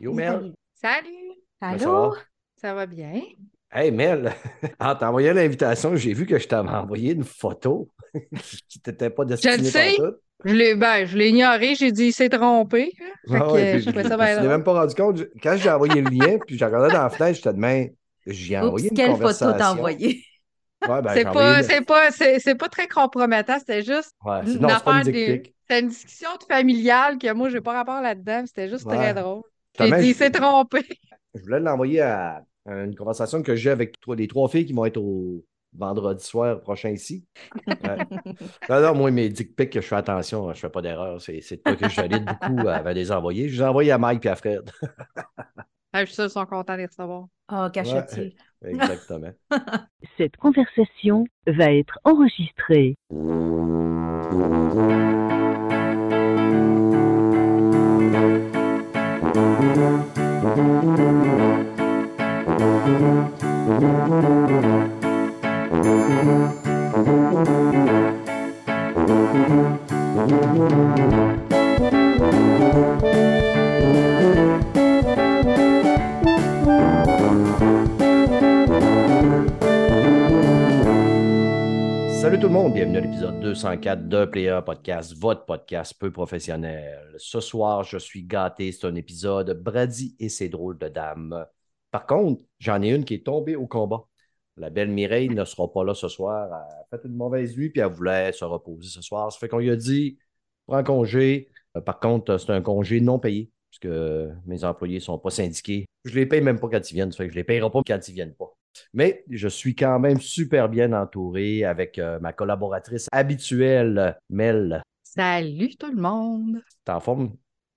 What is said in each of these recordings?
Yo, Mel. Salut! Allô? va? Ça va bien? Hey, Mel, en t'envoyant l'invitation, j'ai vu que je t'avais envoyé une photo qui t'était pas destinée Je le sais. Je l'ai ben, je l'ai ignoré, j'ai dit il s'est trompé. Fait Ah que, ouais, puis je suis drôle. même pas rendu compte. Je- Quand j'ai envoyé le lien, puis j'ai regardé dans la fenêtre, je te demande, j'y ai envoyé Oups, une quelle photo t'as envoyée? Ouais, ben, C'est j'ai pas, envoyé une- c'est pas, c'est, c'est pas très compromettant, c'était juste Ouais, c'est- une c'est pas une affaire dick de- pic. c'était une discussion de familiale que moi, j'ai pas rapport là-dedans, c'était juste Ouais. très drôle. T'as J'ai dit il s'est trompé. Je voulais l'envoyer à, à une conversation que j'ai avec toi, les trois filles qui vont être au vendredi soir prochain ici. Ouais. non, non, moi, mes dick pics, je fais attention, je fais pas d'erreur. C'est c'est toi que je valide beaucoup avant de les envoyer. Je les ai envoyés à Mike et à Fred. Ah, je suis qu'ils sont contents de les recevoir. Oh, cachetier. Exactement. Cette conversation va être enregistrée. Salut tout le monde, bienvenue à l'épisode 204 de Player Podcast, votre podcast peu professionnel. Ce soir, je suis gâté, c'est un épisode Brady et ses drôles de dames. Par contre, j'en ai une qui est tombée au combat. La belle Mireille ne sera pas là ce soir. Elle a fait une mauvaise nuit puis elle voulait se reposer ce soir. Ça fait qu'on lui a dit prends congé. Euh, Par contre, c'est un congé non payé puisque mes employés ne sont pas syndiqués. Je les paye même pas quand ils viennent. Ça fait que je les payerai pas quand ils viennent pas. Mais je suis quand même super bien entouré avec euh, ma collaboratrice habituelle, Mel. Salut tout le monde! T'es en forme?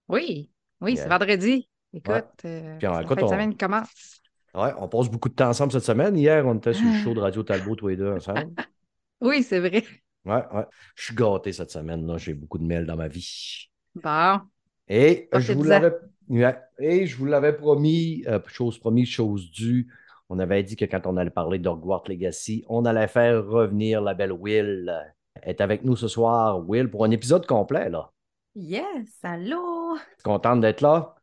Oui, oui, c'est vendredi. Écoute, euh, Puis, la écoute, fin de on- semaine commence. Ouais, on passe beaucoup de temps ensemble cette semaine. Hier, on était sur le show de Radio Talbot, tous les deux ensemble. Oui, c'est vrai. Ouais, ouais. Je suis gâté cette semaine. là. J'ai beaucoup de mails dans ma vie. Bon, Et Ah, je vous l'avais ouais. Et je vous l'avais promis, euh, chose promise, chose due. On avait dit que quand on allait parler d'Hogwarts Legacy, on allait faire revenir la belle Will. Elle est avec nous ce soir, Will, pour un épisode complet, là. Yes, allô? Contente d'être là?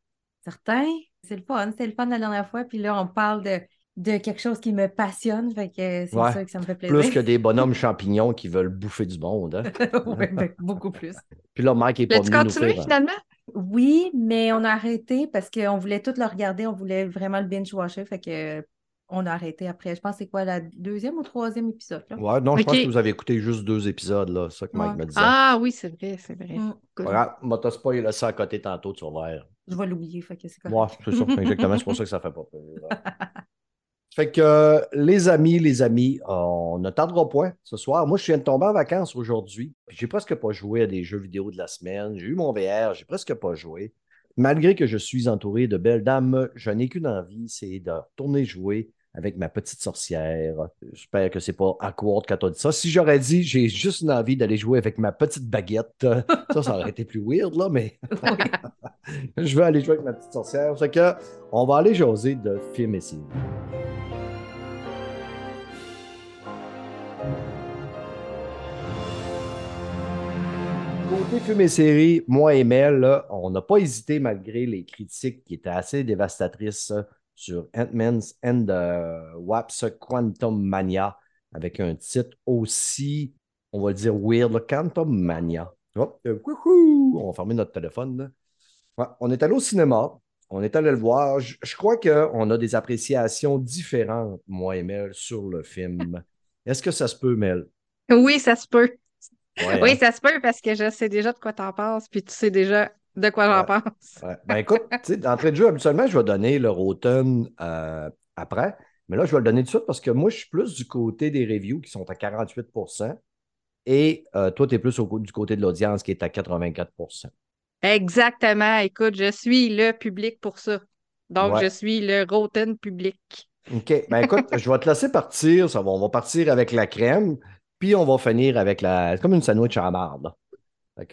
Certain? C'est le fun. C'était le fun la dernière fois. Puis là, on parle de, de quelque chose qui me passionne. Fait que c'est Ouais. ça que ça me fait plaisir. Plus que des bonhommes champignons qui veulent bouffer du monde. hein. Ouais, ben, beaucoup plus. Puis là, Mike est pas venu nous faire. finalement? Oui, mais on a arrêté parce qu'on voulait tout le regarder. On voulait vraiment le binge-watcher. Fait que on a arrêté après. Je pense que c'est quoi, la deuxième ou troisième épisode? Là? Ouais, non, je pense que vous avez écouté juste deux épisodes, là. C'est ça que Mike Ouais. me disait. Ah oui, c'est vrai, c'est vrai. Mm. Regarde, moi, t'as spoilé ça à côté tantôt, tu vas voir. Je vais l'oublier. Fait que c'est. Ouais, c'est ça, exactement. C'est pour ça que ça fait pas peur. Fait que, euh, les amis, les amis, on ne tardera point ce soir. Moi, je viens de tomber en vacances aujourd'hui. J'ai presque pas joué à des jeux vidéo de la semaine. J'ai eu mon VR, j'ai presque pas joué. Malgré que je suis entouré de belles dames, je n'ai qu'une envie, c'est de retourner jouer avec ma petite sorcière. J'espère que c'est pas awkward quand on dit ça. Si j'aurais dit j'ai juste une envie d'aller jouer avec ma petite baguette, ça, ça aurait été plus weird, là, mais je veux aller jouer avec ma petite sorcière. Fait que on va aller jaser de films et séries. Côté films et séries, moi et Mel, là, on n'a pas hésité malgré les critiques qui étaient assez dévastatrices sur Ant-Man's and the Waps Quantum Mania avec un titre aussi, on va le dire weird, là, Quantum Mania. Euh, on va fermer notre téléphone. Ouais, on est allé au cinéma, on est allé le voir. Je, je crois qu'on a des appréciations différentes, moi et Mel, sur le film. Est-ce que ça se peut, Mel? Oui, ça se peut. Ouais, Oui, hein? ça se peut parce que je sais déjà de quoi t'en penses, puis tu sais déjà de quoi j'en Ouais. pense. Ouais. Ben écoute, tu sais, d'entrée de jeu, habituellement, je vais donner le Rotten euh, après. Mais là, je vais le donner tout de suite parce que moi, je suis plus du côté des reviews qui sont à 48% et euh, toi, tu es plus au, du côté de l'audience qui est à 84% Exactement. Écoute, je suis le public pour ça. Donc, Ouais. je suis le Rotten public. OK. Ben écoute, je vais te laisser partir. Ça va, on va partir avec la crème, puis on va finir avec la. C'est comme une sandwich à marde.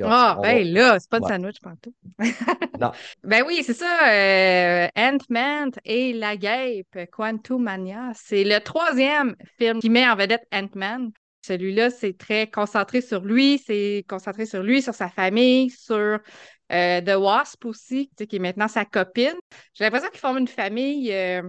Ah, on ben va- là, c'est pas de Ouais. sandwich partout. Non. Ben oui, c'est ça. euh, Ant-Man et la guêpe, Quantumania. C'est le troisième film qui met en vedette Ant-Man. Celui-là, c'est très concentré sur lui, c'est concentré sur lui, sur sa famille, sur euh, The Wasp aussi, qui est maintenant sa copine. J'ai l'impression qu'ils forment une famille, euh,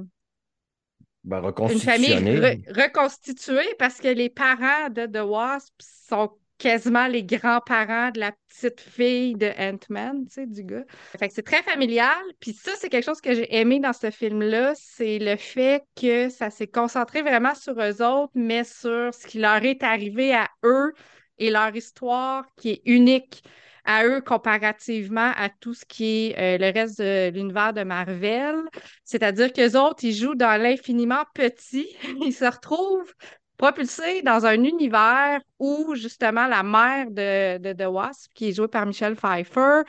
Ben, une famille re- reconstituée parce que les parents de The Wasp sont quasiment les grands-parents de la petite fille de Ant-Man, tu sais, du gars. Fait c'est très familial. Puis ça, c'est quelque chose que j'ai aimé dans ce film-là, c'est le fait que ça s'est concentré vraiment sur eux autres, mais sur ce qui leur est arrivé à eux et leur histoire qui est unique à eux comparativement à tout ce qui est euh, le reste de l'univers de Marvel. C'est-à-dire qu'eux autres, ils jouent dans l'infiniment petit. Ils se retrouvent propulsés dans un univers où, justement, la mère de, de Wasp, qui est jouée par Michelle Pfeiffer,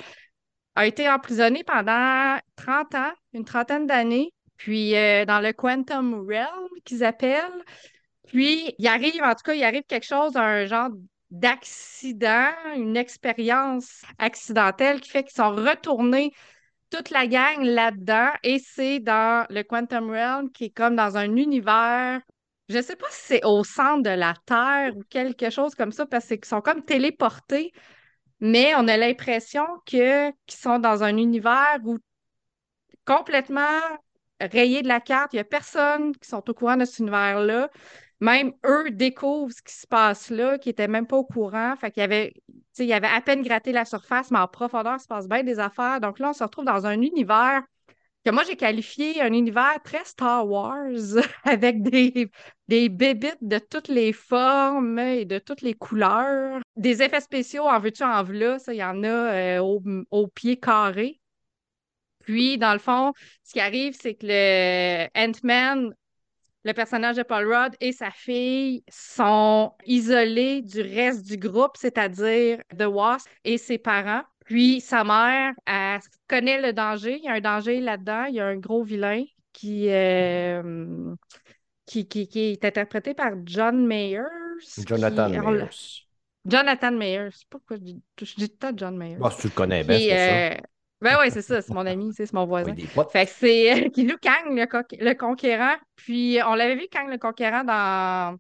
a été emprisonnée pendant 30 ans, une trentaine d'années, puis euh, dans le Quantum Realm qu'ils appellent. Puis, il arrive, en tout cas, il arrive quelque chose, un genre d'accident, une expérience accidentelle qui fait qu'ils sont retournés toute la gang là-dedans et c'est dans le Quantum Realm qui est comme dans un univers, je sais pas si c'est au centre de la Terre ou quelque chose comme ça parce qu'ils sont comme téléportés, mais on a l'impression qu'ils sont dans un univers où complètement rayé de la carte, il n'y a personne qui sont au courant de cet univers-là. Même eux découvrent ce qui se passe là, qui n'étaient même pas au courant. Fait qu'il y avait, il y avait à peine gratté la surface, mais en profondeur, il se passe bien des affaires. Donc là, on se retrouve dans un univers que moi, j'ai qualifié un univers très Star Wars, avec des, des bébites de toutes les formes et de toutes les couleurs. Des effets spéciaux, en veux-tu, en veux ça, il y en a euh, au, au pied carré. Puis, dans le fond, ce qui arrive, c'est que le Ant-Man, le personnage de Paul Rudd et sa fille sont isolés du reste du groupe, c'est-à-dire The Wasp et ses parents. Puis sa mère, elle connaît le danger. Il y a un danger là-dedans. Il y a un gros vilain qui, euh, qui, qui, qui est interprété par John Mayers. Jonathan qui- Mayers. Jonathan Mayers. Je sais pas pourquoi je dis, je dis tout le temps John Mayers. Bon, si tu le connais bien, c'est ça. euh, Ben oui, c'est ça, c'est mon ami, c'est mon voisin. Oui. Fait que c'est euh, qui joue Kang le, co- le conquérant. Puis on l'avait vu Kang le conquérant dans,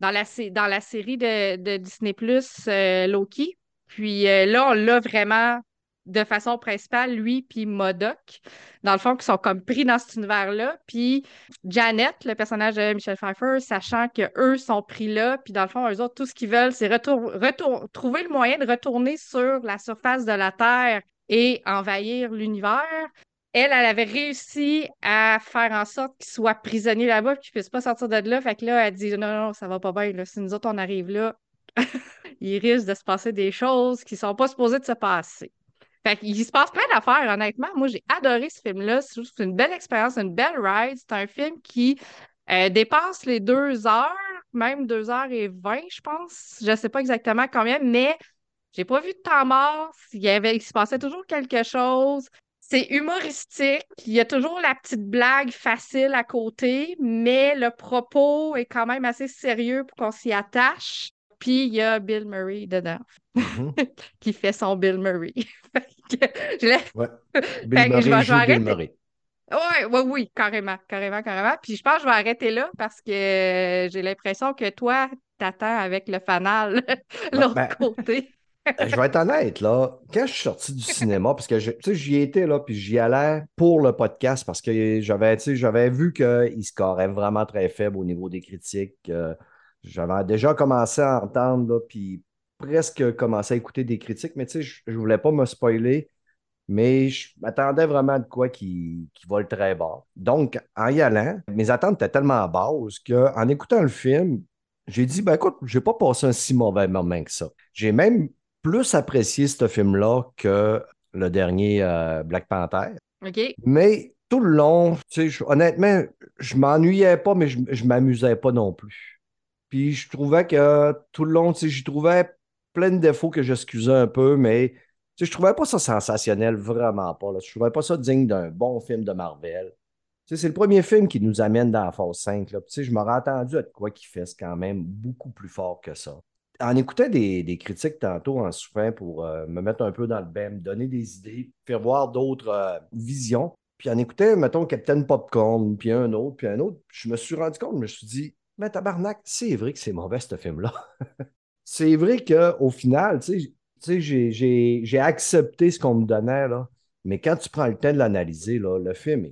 dans, la, dans la série de, de Disney Plus Loki. Puis euh, là, on l'a vraiment de façon principale, lui puis Modoc, dans le fond, qui sont comme pris dans cet univers-là. Puis Janet, le personnage de Michelle Pfeiffer, sachant qu'eux sont pris là, puis dans le fond, eux autres, tout ce qu'ils veulent, c'est retour- retour- trouver le moyen de retourner sur la surface de la Terre et envahir l'univers. Elle, elle avait réussi à faire en sorte qu'il soit prisonnier là-bas qu'il ne puisse pas sortir de là. Fait que là, elle dit non, non, ça va pas bien. là. Si nous autres, on arrive là, il risque de se passer des choses qui ne sont pas supposées de se passer. Fait qu'il se passe plein d'affaires, honnêtement. Moi, j'ai adoré ce film-là. C'est une belle expérience, une belle ride. C'est un film qui euh, dépasse les deux heures, même deux heures et vingt, je pense. Je ne sais pas exactement combien, mais j'ai pas vu de temps mort. Il y avait, il se passait toujours quelque chose. C'est humoristique. Il y a toujours la petite blague facile à côté, mais le propos est quand même assez sérieux pour qu'on s'y attache. Puis il y a Bill Murray dedans, Mhm. qui fait son Bill Murray. Je. Fait Bill que je vais- Murray joue vais Bill arrêter. Murray. Ouais, ouais, oui, carrément, carrément, carrément. Puis je pense que je vais arrêter là parce que j'ai l'impression que toi, t'attends avec le fanal l'autre ben- côté. Euh, Je vais être honnête, là, quand je suis sorti du cinéma, parce que je- tu sais, j'y étais, là, puis j'y allais pour le podcast, parce que j'avais, tu sais, j'avais vu qu'il scorait vraiment très faible au niveau des critiques. euh, j'avais déjà commencé à entendre, là, puis presque commencé à écouter des critiques, mais tu sais, je, je voulais pas me spoiler, mais je m'attendais vraiment de quoi qui, qui vole très bas. Donc, en y allant, mes attentes étaient tellement basses qu'en écoutant le film, j'ai dit, ben écoute, j'ai pas passé un si mauvais moment que ça. J'ai même plus apprécié ce film-là que le dernier euh, Black Panther. OK? Mais tout le long, tu sais, je- honnêtement, je m'ennuyais pas, mais je, je m'amusais pas non plus. Puis je trouvais que tout le long, j'y trouvais plein de défauts que j'excusais un peu, mais je trouvais pas ça sensationnel, vraiment pas. Je trouvais pas ça digne d'un bon film de Marvel. C'est le premier film qui nous amène dans la phase 5. Là. Puis, je m'aurais attendu à quoi qu'il fasse quand même beaucoup plus fort que ça. En écoutant des, des critiques tantôt en souffrant pour euh, me mettre un peu dans le bain, me donner des idées, faire voir d'autres euh, visions. Puis en écoutant, mettons, Captain Popcorn, puis un autre, puis un autre, je me suis rendu compte, je me suis dit, mais tabarnak, c'est vrai que c'est mauvais ce film-là. c'est vrai qu'au final, tu sais, j'ai- accepté ce qu'on me donnait, là. Mais quand tu prends le temps de l'analyser, le film,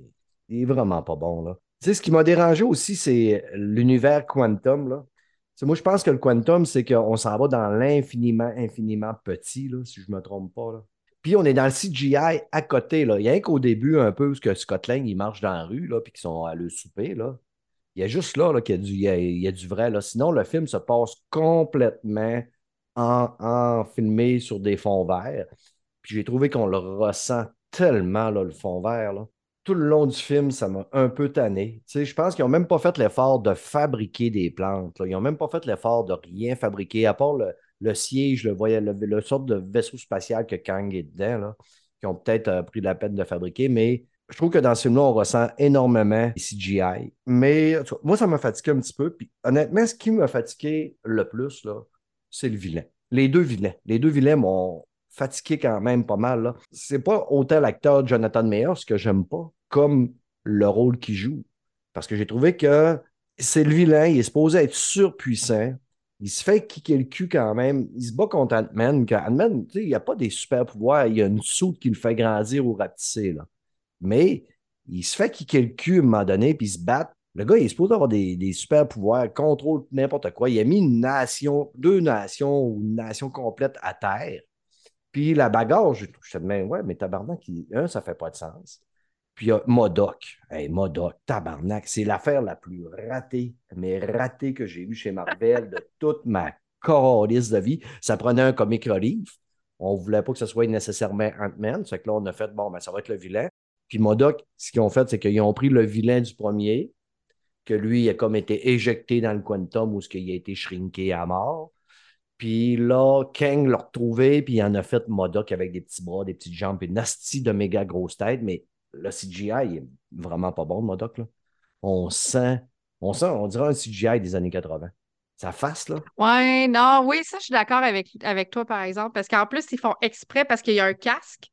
il est vraiment pas bon, là. Tu sais, ce qui m'a dérangé aussi, c'est l'univers quantum, là. Moi, je pense que le quantum, c'est qu'on s'en va dans l'infiniment, infiniment petit, là, si je me trompe pas, là. Puis on est dans le CGI à côté, là. Il y a qu'au début, un peu, où ce que Scott Lang, il marche dans la rue, là, puis qu'ils sont à le souper, là. Il y a juste là, là qu'il y, a du- vrai. Sinon, le film se passe complètement en, filmé sur des fonds verts. Puis j'ai trouvé qu'on le ressent tellement, le fond vert. Tout le long du film, ça m'a un peu tanné. Je pense qu'ils n'ont même pas fait l'effort de fabriquer des plantes. Ils n'ont même pas fait l'effort de rien fabriquer, à part le, siège, le, voyez, le, le sorte de vaisseau spatial que Kang est dedans, là, qui ont peut-être euh, pris la peine de fabriquer. Mais je trouve que dans ce film-là, on ressent énormément les CGI. Mais moi, ça m'a fatigué un petit peu. Puis honnêtement, ce qui m'a fatigué le plus, là, c'est le vilain. Les deux vilains. Les deux vilains m'ont fatigué quand même pas mal. C'est pas autant l'acteur Jonathan Mayer, ce que j'aime pas, comme le rôle qu'il joue. Parce que j'ai trouvé que c'est le vilain, il est supposé être surpuissant. Il se fait kicker le cul quand même. Il se bat contre Ant-Man. Ant-Man, il n'y a pas des super pouvoirs. Il y a une soude qui le fait grandir ou rapetisser. Là. Mais il se fait kicker le cul à un moment donné, puis il se bat. Le gars, il est supposé avoir des, des super pouvoirs, contrôle n'importe quoi. Il a mis une nation, deux nations ou une nation complète à terre. Puis la bagarre, je, je te dis, ouais, mais tabarnak, un, ça fait pas de sens. Puis il y a Modoc. Hey, Modoc, tabarnak, c'est l'affaire la plus ratée, mais ratée que j'ai eue chez Marvel de toute ma corollisse de vie. Ça prenait un comic relief. On voulait pas que ce soit nécessairement Ant-Man. C'est que là, on a fait, bon, ben, ça va être le vilain. Puis Modoc, ce qu'ils ont fait, c'est qu'ils ont pris le vilain du premier, que lui, a comme été éjecté dans le quantum où ce qu'il a été shrinké à mort. Puis là, Kang l'a retrouvé, puis il en a fait Modoc avec des petits bras, des petites jambes, une astie de méga grosse tête, mais le CGI il est vraiment pas bon, Modoc. On sent, on sent, on dirait un CGI des années 80. Sa face, là. Ouais, non, oui, ça, je suis d'accord avec, avec toi, par exemple, parce qu'en plus, ils font exprès parce qu'il y a un casque.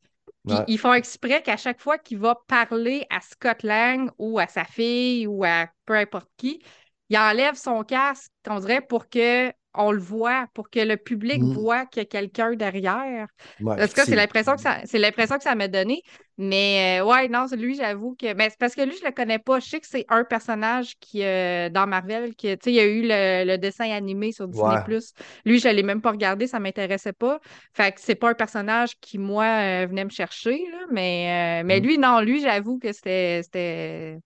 Puis Ouais. ils font exprès qu'à chaque fois qu'il va parler à Scott Lang ou à sa fille ou à peu importe qui, il enlève son casque, on dirait, pour que on le voit, pour que le public Mm. voit qu'il y a quelqu'un derrière. Ouais, En tout cas, c'est l'impression que ça, c'est l'impression que ça m'a donné. Mais euh, ouais, non, c'est lui, j'avoue que. Mais c'est parce que lui, je le connais pas. Je sais que c'est un personnage qui euh, dans Marvel, qui, tu sais, il y a eu le, le dessin animé sur Disney Ouais. Lui, je l'ai même pas regardé, ça m'intéressait pas. Fait que c'est pas un personnage qui, moi, euh, venait me chercher, là. Mais, mais Mm. lui, non, lui, j'avoue que c'était. c'était...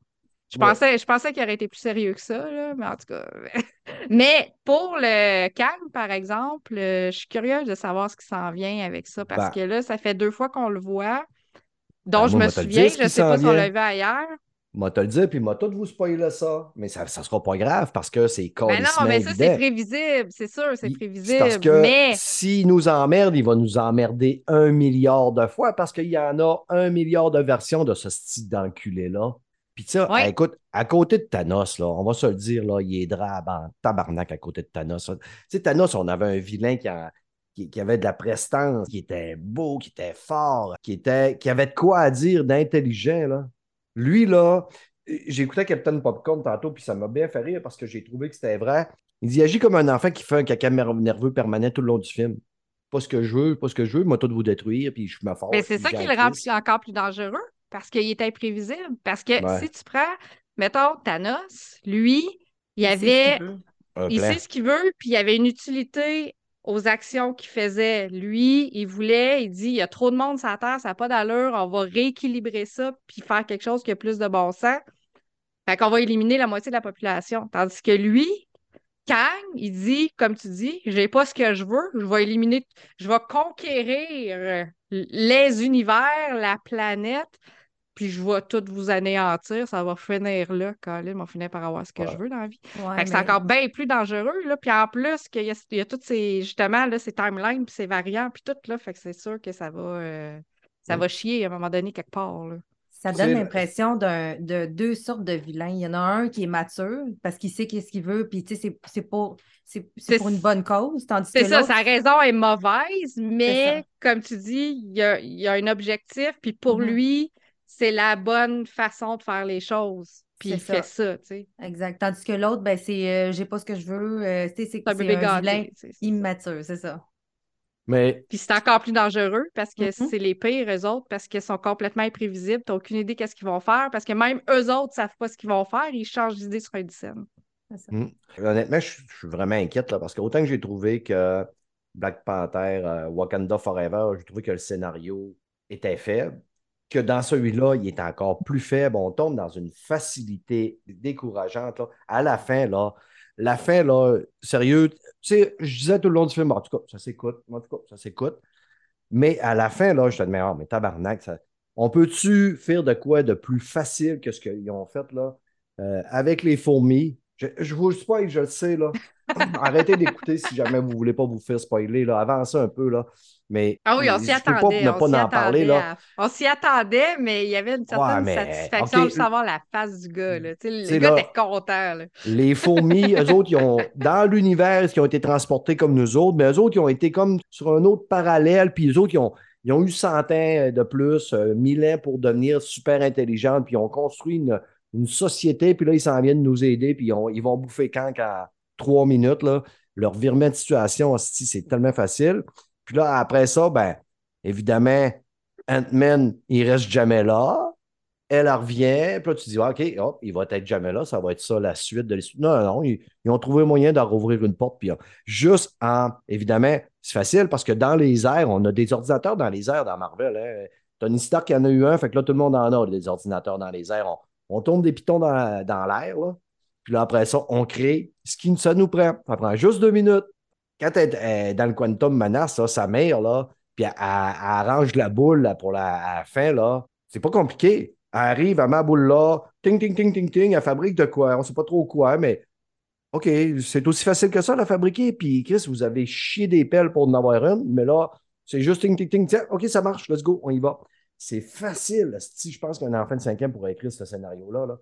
Je Ouais. pensais, je pensais qu'il aurait été plus sérieux que ça, là, mais en tout cas. mais pour le Kang, par exemple, euh, je suis curieuse de savoir ce qui s'en vient avec ça, parce Ben. que là, ça fait deux fois qu'on le voit, dont Ben, je moi, me souviens, je qui sais pas si on l'a vu ailleurs. Moi, te le dire, puis moi, tout vous spoiler ça. Mais ça ne sera pas grave parce que c'est Ben non, calissement mais ça, c'est prévisible, c'est sûr, c'est prévisible. parce que mais s'il nous emmerde, il va nous emmerder un milliard de fois parce qu'il y en a un milliard de versions de ce style d'enculé-là. Puis Ouais. écoute, à côté de Thanos, là, on va se le dire, là, il est drabe en tabarnak à côté de Thanos. Tu sais, Thanos, on avait un vilain qui, en- qui, qui avait de la prestance, qui était beau, qui était fort, qui, était, qui avait de quoi à dire d'intelligent. Là. Lui, là, j'écoutais Captain Popcorn tantôt, puis ça m'a bien fait rire parce que j'ai trouvé que c'était vrai. Il dit, il agit comme un enfant qui fait un caca nerveux permanent tout le long du film. Pas ce que je veux, pas ce que je veux, moi, tout vous détruire, puis je me force. Mais c'est puis ça qui le rend encore plus dangereux, parce qu'il est imprévisible. Parce que Ouais. si tu prends, mettons, Thanos, lui, il avait, il sait ce qu'il veut, puis il y avait une utilité aux actions qu'il faisait. Lui, il voulait, il dit, il y a trop de monde sur la Terre, ça n'a pas d'allure, on va rééquilibrer ça, puis faire quelque chose qui a plus de bon sens. Fait qu'on va éliminer la moitié de la population. Tandis que lui, Kang, il dit, comme tu dis, j'ai pas ce que je veux, je vais éliminer, je vais conquérir les univers, la planète, puis je vais tout vous anéantir, ça va finir là, Colin, on va finir par avoir ce que je veux dans la vie. Ouais, Fait que c'est mais- encore bien plus dangereux, là, puis en plus, qu'il y a, il y a toutes ces, justement, là, ces timelines, puis ces variants, puis tout, là, fait que c'est sûr que ça va, euh, ça va chier à un moment donné quelque part, là. Ça donne l'impression d'un- de deux sortes de vilains. Il y en a un qui est mature parce qu'il sait qu'est-ce qu'il veut, puis tu sais, c'est- c'est pour, c'est- pour une bonne cause, tandis C'est que ça, sa raison est mauvaise, mais comme tu dis, il y a, il y a un objectif, puis pour Mhm. lui, c'est la bonne façon de faire les choses. Puis il ça. fait ça, tu sais. Exact. Tandis que l'autre, ben, c'est euh, j'ai pas ce que je veux. euh, tu sais, c'est C'est un c'est bébé un vilain gâté. immature, c'est ça. Mais Puis c'est encore plus dangereux parce que Mhm. c'est les pires, eux autres, parce qu'ils sont complètement imprévisibles. T'as aucune idée qu'est-ce qu'ils vont faire, parce que même eux autres savent pas ce qu'ils vont faire, ils changent d'idée sur une scène. C'est ça. Hmm. Honnêtement, je, je suis vraiment inquiète là, parce que autant que j'ai trouvé que Black Panther, euh, Wakanda Forever, j'ai trouvé que le scénario était faible, que dans celui-là, il est encore plus faible. On tombe dans une facilité décourageante. À la fin, là, la fin, là, sérieux, tu sais, je disais tout le long du film, en tout cas, ça s'écoute, en tout cas, ça s'écoute. Mais à la fin, là, je te dis, mais, ah, mais tabarnak, ça- on peut-tu faire de quoi de plus facile que ce qu'ils ont fait là? Euh, avec les fourmis? Je, vous spoil, je le sais, là. Arrêtez d'écouter si jamais vous voulez pas vous faire spoiler, là. Avancez un peu, là. Mais Ah oui, on s'y pas attendait. ne on pas s'y en parler, attendait là. à- On s'y attendait, mais il y avait une certaine mais, satisfaction de savoir la face du gars. Là. Le gars là- était content. Là. Les fourmis, eux autres, ils ont, dans l'univers, ils ont été transportés comme nous autres, mais eux autres, ils ont été comme sur un autre parallèle, puis eux autres, ils ont, ils ont eu 100 ans de plus, euh, 1000 ans pour devenir super intelligents, puis ils ont construit une, une société, puis là, ils s'en viennent nous aider, puis ils, ont- ils vont bouffer quand à trois minutes, là. Leur virement de situation, c'est tellement facile. Puis là, après ça, ben, évidemment, Ant-Man, il reste jamais là. Elle revient, puis là, tu dis, OK, hop, il va être jamais là, ça va être ça la suite de l'histoire. Non, non, non, ils, ont trouvé moyen d'en rouvrir une porte. Puis juste en, évidemment, c'est facile parce que dans les airs, on a des ordinateurs dans les airs dans Marvel. Hein. Tony Stark en a eu un, fait que là, tout le monde en a des ordinateurs dans les airs. On, on tourne des pitons dans, dans l'air. Puis là, après ça, on crée ce qui ça nous prend. Ça prend juste deux minutes. Quand elle est dans le Quantum Menace, sa mère, là, puis elle, arrange la boule pour la, à fin, là, c'est pas compliqué. Elle arrive, met la boule là, ting, ting, ting, ting, ting, elle fabrique de quoi, on sait pas trop quoi, mais OK, c'est aussi facile que ça, la fabriquer. Puis, Chris, vous avez chié des pelles pour en avoir une, mais là, c'est juste ting, ting, ting, tiens, OK, ça marche, let's go, on y va. C'est facile. Si je pense qu'un enfant de 5 ans pourrait écrire ce scénario-là, là.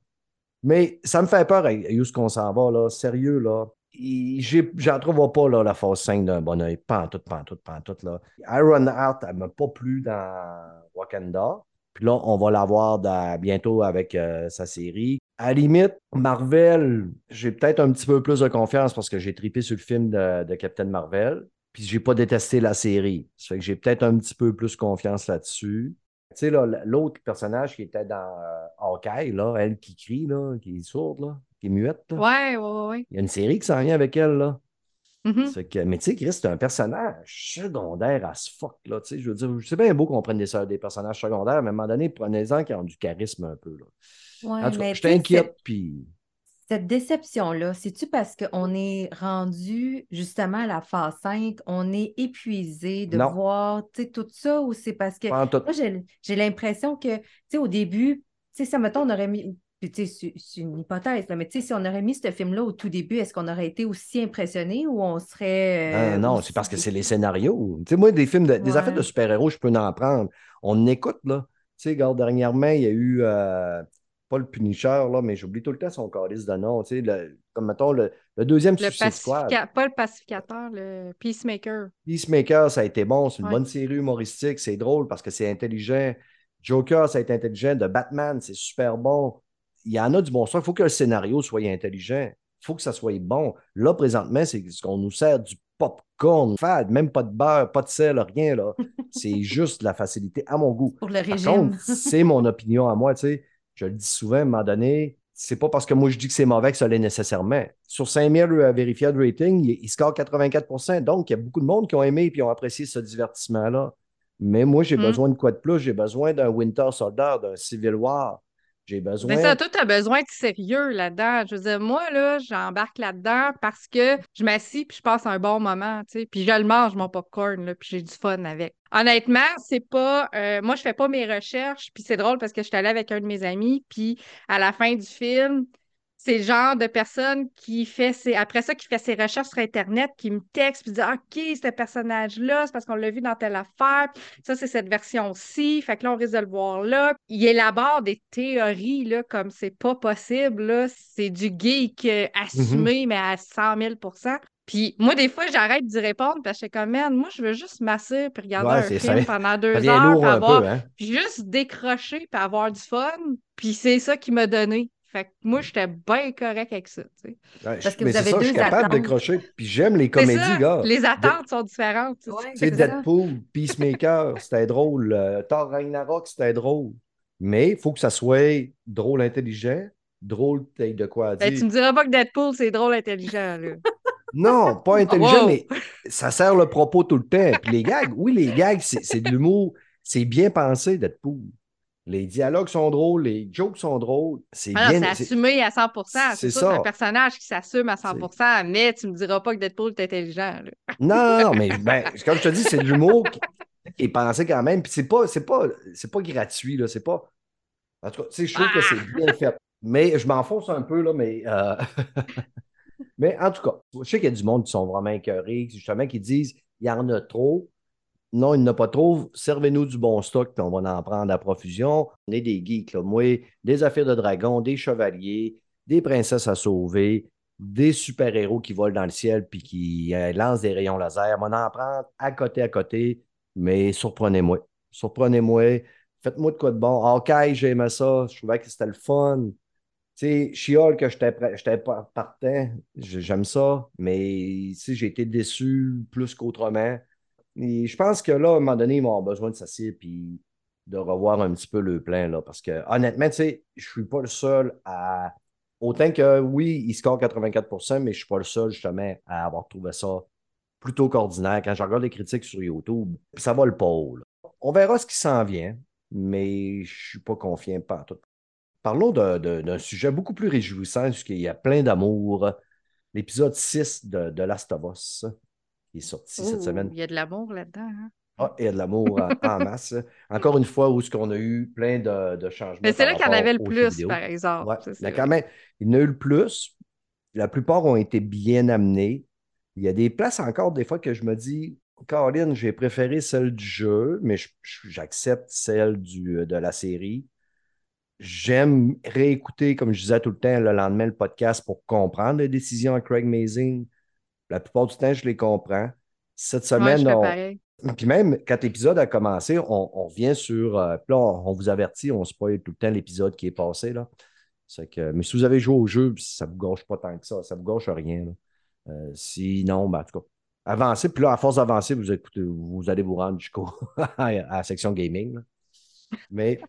Mais ça me fait peur à qu'on s'en va, là. Sérieux, là? J'en trouve pas la phase 5 d'un bon oeil. Pas en tout, pas en tout, pas en tout. Là. Iron Heart, elle m'a pas plu dans Wakanda. Puis là, on va la voir dans- bientôt avec euh, sa série. À la limite, Marvel, j'ai peut-être un petit peu plus de confiance parce que j'ai tripé sur le film de, de Captain Marvel. Puis j'ai pas détesté la série. Ça fait que j'ai peut-être un petit peu plus confiance là-dessus. Tu sais, là, l'autre personnage qui était dans euh, Hawkeye, là, elle qui crie, là, qui est sourde, là, qui est muette, là. Ouais, ouais, ouais. Il y a une série qui s'en vient avec elle, là. Mhm. C'est que, mais tu sais, Chris, c'est un personnage secondaire à ce fuck, là. Tu sais, je veux dire, c'est bien beau qu'on prenne des, des personnages secondaires, mais à un moment donné, prenez-en qui ont du charisme un peu, là. Ouais, En tout cas, je t'inquiète, puis... Cette déception-là, c'est-tu parce qu'on est rendu justement à la phase 5, on est épuisé de Non. voir tout ça ou c'est parce que moi, j'ai j'ai l'impression que, tu sais, au début, tu sais, ça, mettons, on aurait mis, puis, tu sais, c'est une hypothèse, là, mais tu sais, si on aurait mis ce film-là au tout début, est-ce qu'on aurait été aussi impressionné ou on serait. euh, Non, non, aussi c'est parce que c'est les scénarios. Tu sais, moi, des films, de- des affaires de super-héros, je peux en prendre. On écoute, là. Tu sais, regarde, dernièrement, il y a eu, euh, pas le Punisher, là, mais j'oublie tout le temps son calice de nom. Tu sais, le- comme, mettons, le, le deuxième Le Suicide Squad. pacifica... Pas le pacificateur, le peacemaker. Peacemaker, ça a été bon. C'est une Ouais. bonne série humoristique. C'est drôle parce que c'est intelligent. Joker, ça a été intelligent. De Batman, c'est super bon. Il y en a du bon sens. Il faut que le scénario soit intelligent. Il faut que ça soit bon. Là, présentement, c'est ce qu'on nous sert du popcorn fade, même pas de beurre, pas de sel, rien. là. C'est juste la facilité à mon goût. Pour le régime. c'est mon opinion à moi, sais. Je le dis souvent, à un moment donné, c'est pas parce que moi je dis que c'est mauvais que ça l'est nécessairement. Sur 5000 euh, vérifiés de rating, il, il score 84 Donc, il y a beaucoup de monde qui ont aimé et qui ont apprécié ce divertissement-là. Mais moi, j'ai Mm. besoin de quoi de plus? J'ai besoin d'un Winter Soldier, d'un Civil War. J'ai besoin. Mais ça, toi, t'as besoin de sérieux là-dedans. Je veux dire, moi, là, j'embarque là-dedans parce que je m'assis puis je passe un bon moment, tu sais. Puis je le mange, mon popcorn, là, puis j'ai du fun avec. Honnêtement, c'est pas... euh, moi, je fais pas mes recherches, puis c'est drôle parce que je suis allée avec un de mes amis, puis à la fin du film, c'est le genre de personne qui fait ses... Après ça, qui fait ses recherches sur Internet, qui me texte, puis dit « OK, ce personnage-là, c'est parce qu'on l'a vu dans telle affaire. Ça, c'est cette version-ci. Fait que là, on risque de le voir là. » Il élabore des théories, là, comme c'est pas possible. C'est du geek euh, assumé, mais à 100 000% puis moi, des fois, j'arrête d'y répondre parce que je suis comme, man, moi, je veux juste m'asseoir puis regarder Ouais, un film ça. pendant deux heures, avoir peu, hein? puis juste décrocher puis avoir du fun. Puis c'est ça qui m'a donné. Fait que moi, j'étais bien correct avec ça. tu sais. Ouais, Parce que mais vous avez ça, je deux suis capable attentes. d'accrocher. Puis j'aime les comédies, ça, gars. Les attentes sont différentes. tu sais. Ouais, c'est ça. Deadpool, Peacemaker, c'était drôle. euh, Thor Ragnarok, c'était drôle. Mais il faut que ça soit drôle intelligent, drôle de quoi à Ben, dire. tu me diras pas que Deadpool, c'est drôle intelligent. Là. Non, pas intelligent, Wow. mais ça sert le propos tout le temps. Puis les gags, oui, les gags, c'est c'est de l'humour. C'est bien pensé, Deadpool. Les dialogues sont drôles, les jokes sont drôles. C'est Ah bien. c'est assumé à 100 c'est ça. c'est un personnage qui s'assume à 100% mais tu me diras pas que Deadpool est intelligent. là. Non, non, mais ben, comme je te dis, c'est de l'humour qui, qui est pensé quand même. Puis c'est pas, c'est pas, c'est pas gratuit, là. C'est pas. En tout cas, je trouve que c'est bien fait. Mais je m'enfonce un peu, là, mais. euh, mais en tout cas, je sais qu'il y a du monde qui sont vraiment écœurés, justement, qui disent il y en a trop. Non, il n'y en a pas trop. Servez-nous du bon stock, puis on va en prendre à profusion. On est des geeks, là. Moi, des affaires de dragons, des chevaliers, des princesses à sauver, des super-héros qui volent dans le ciel puis qui euh, lancent des rayons laser. On en prend à côté, à côté, mais surprenez-moi. Surprenez-moi. Faites-moi de quoi de bon. Hawkeye, j'aimais ça. Je trouvais que c'était le fun. Tu sais, She-Hulk, que j'étais partant, j'aime ça, mais j'ai été déçu plus qu'autrement. Et je pense que là, à un moment donné, ils vont avoir besoin de s'asseoir puis de revoir un petit peu le plan, là, parce que honnêtement, je suis pas le seul à. Autant que oui, il score 84% mais je suis pas le seul justement à avoir trouvé ça plutôt qu'ordinaire. Quand je regarde les critiques sur YouTube, ça va le là. On verra ce qui s'en vient, mais je suis pas confiant pas. Parlons d'un sujet beaucoup plus réjouissant, puisqu'il y a plein d'amour. L'épisode 6 de, de Last of Us, qui est sorti cette semaine. Il y a de l'amour là-dedans. hein? Ah, il y a de l'amour en, masse. Encore une fois, où est-ce qu'on a eu plein de, de changements. Mais c'est là qu'il y en avait le plus, par exemple. Ouais, Ça, il y quand même, il en a eu le plus. La plupart ont été bien amenés. Il y a des places encore, des fois, que je me dis, Caroline, j'ai préféré celle du jeu, mais j'accepte celle du, de la série. J'aime réécouter, comme je disais tout le temps, le lendemain, le podcast pour comprendre les décisions à Craig Mazing. La plupart du temps, je les comprends. Cette semaine, on- puis même quand l'épisode a commencé, on, on revient sur. euh, puis là, on, on vous avertit, on spoil tout le temps l'épisode qui est passé. Là. Que, mais si vous avez joué au jeu, ça ne vous gâche pas tant que ça. Ça ne vous gâche rien. là. Euh, sinon, ben, en tout cas, avancez. Puis là, à force d'avancer, vous, écoutez- vous allez vous rendre jusqu'au à la section gaming. là. Mais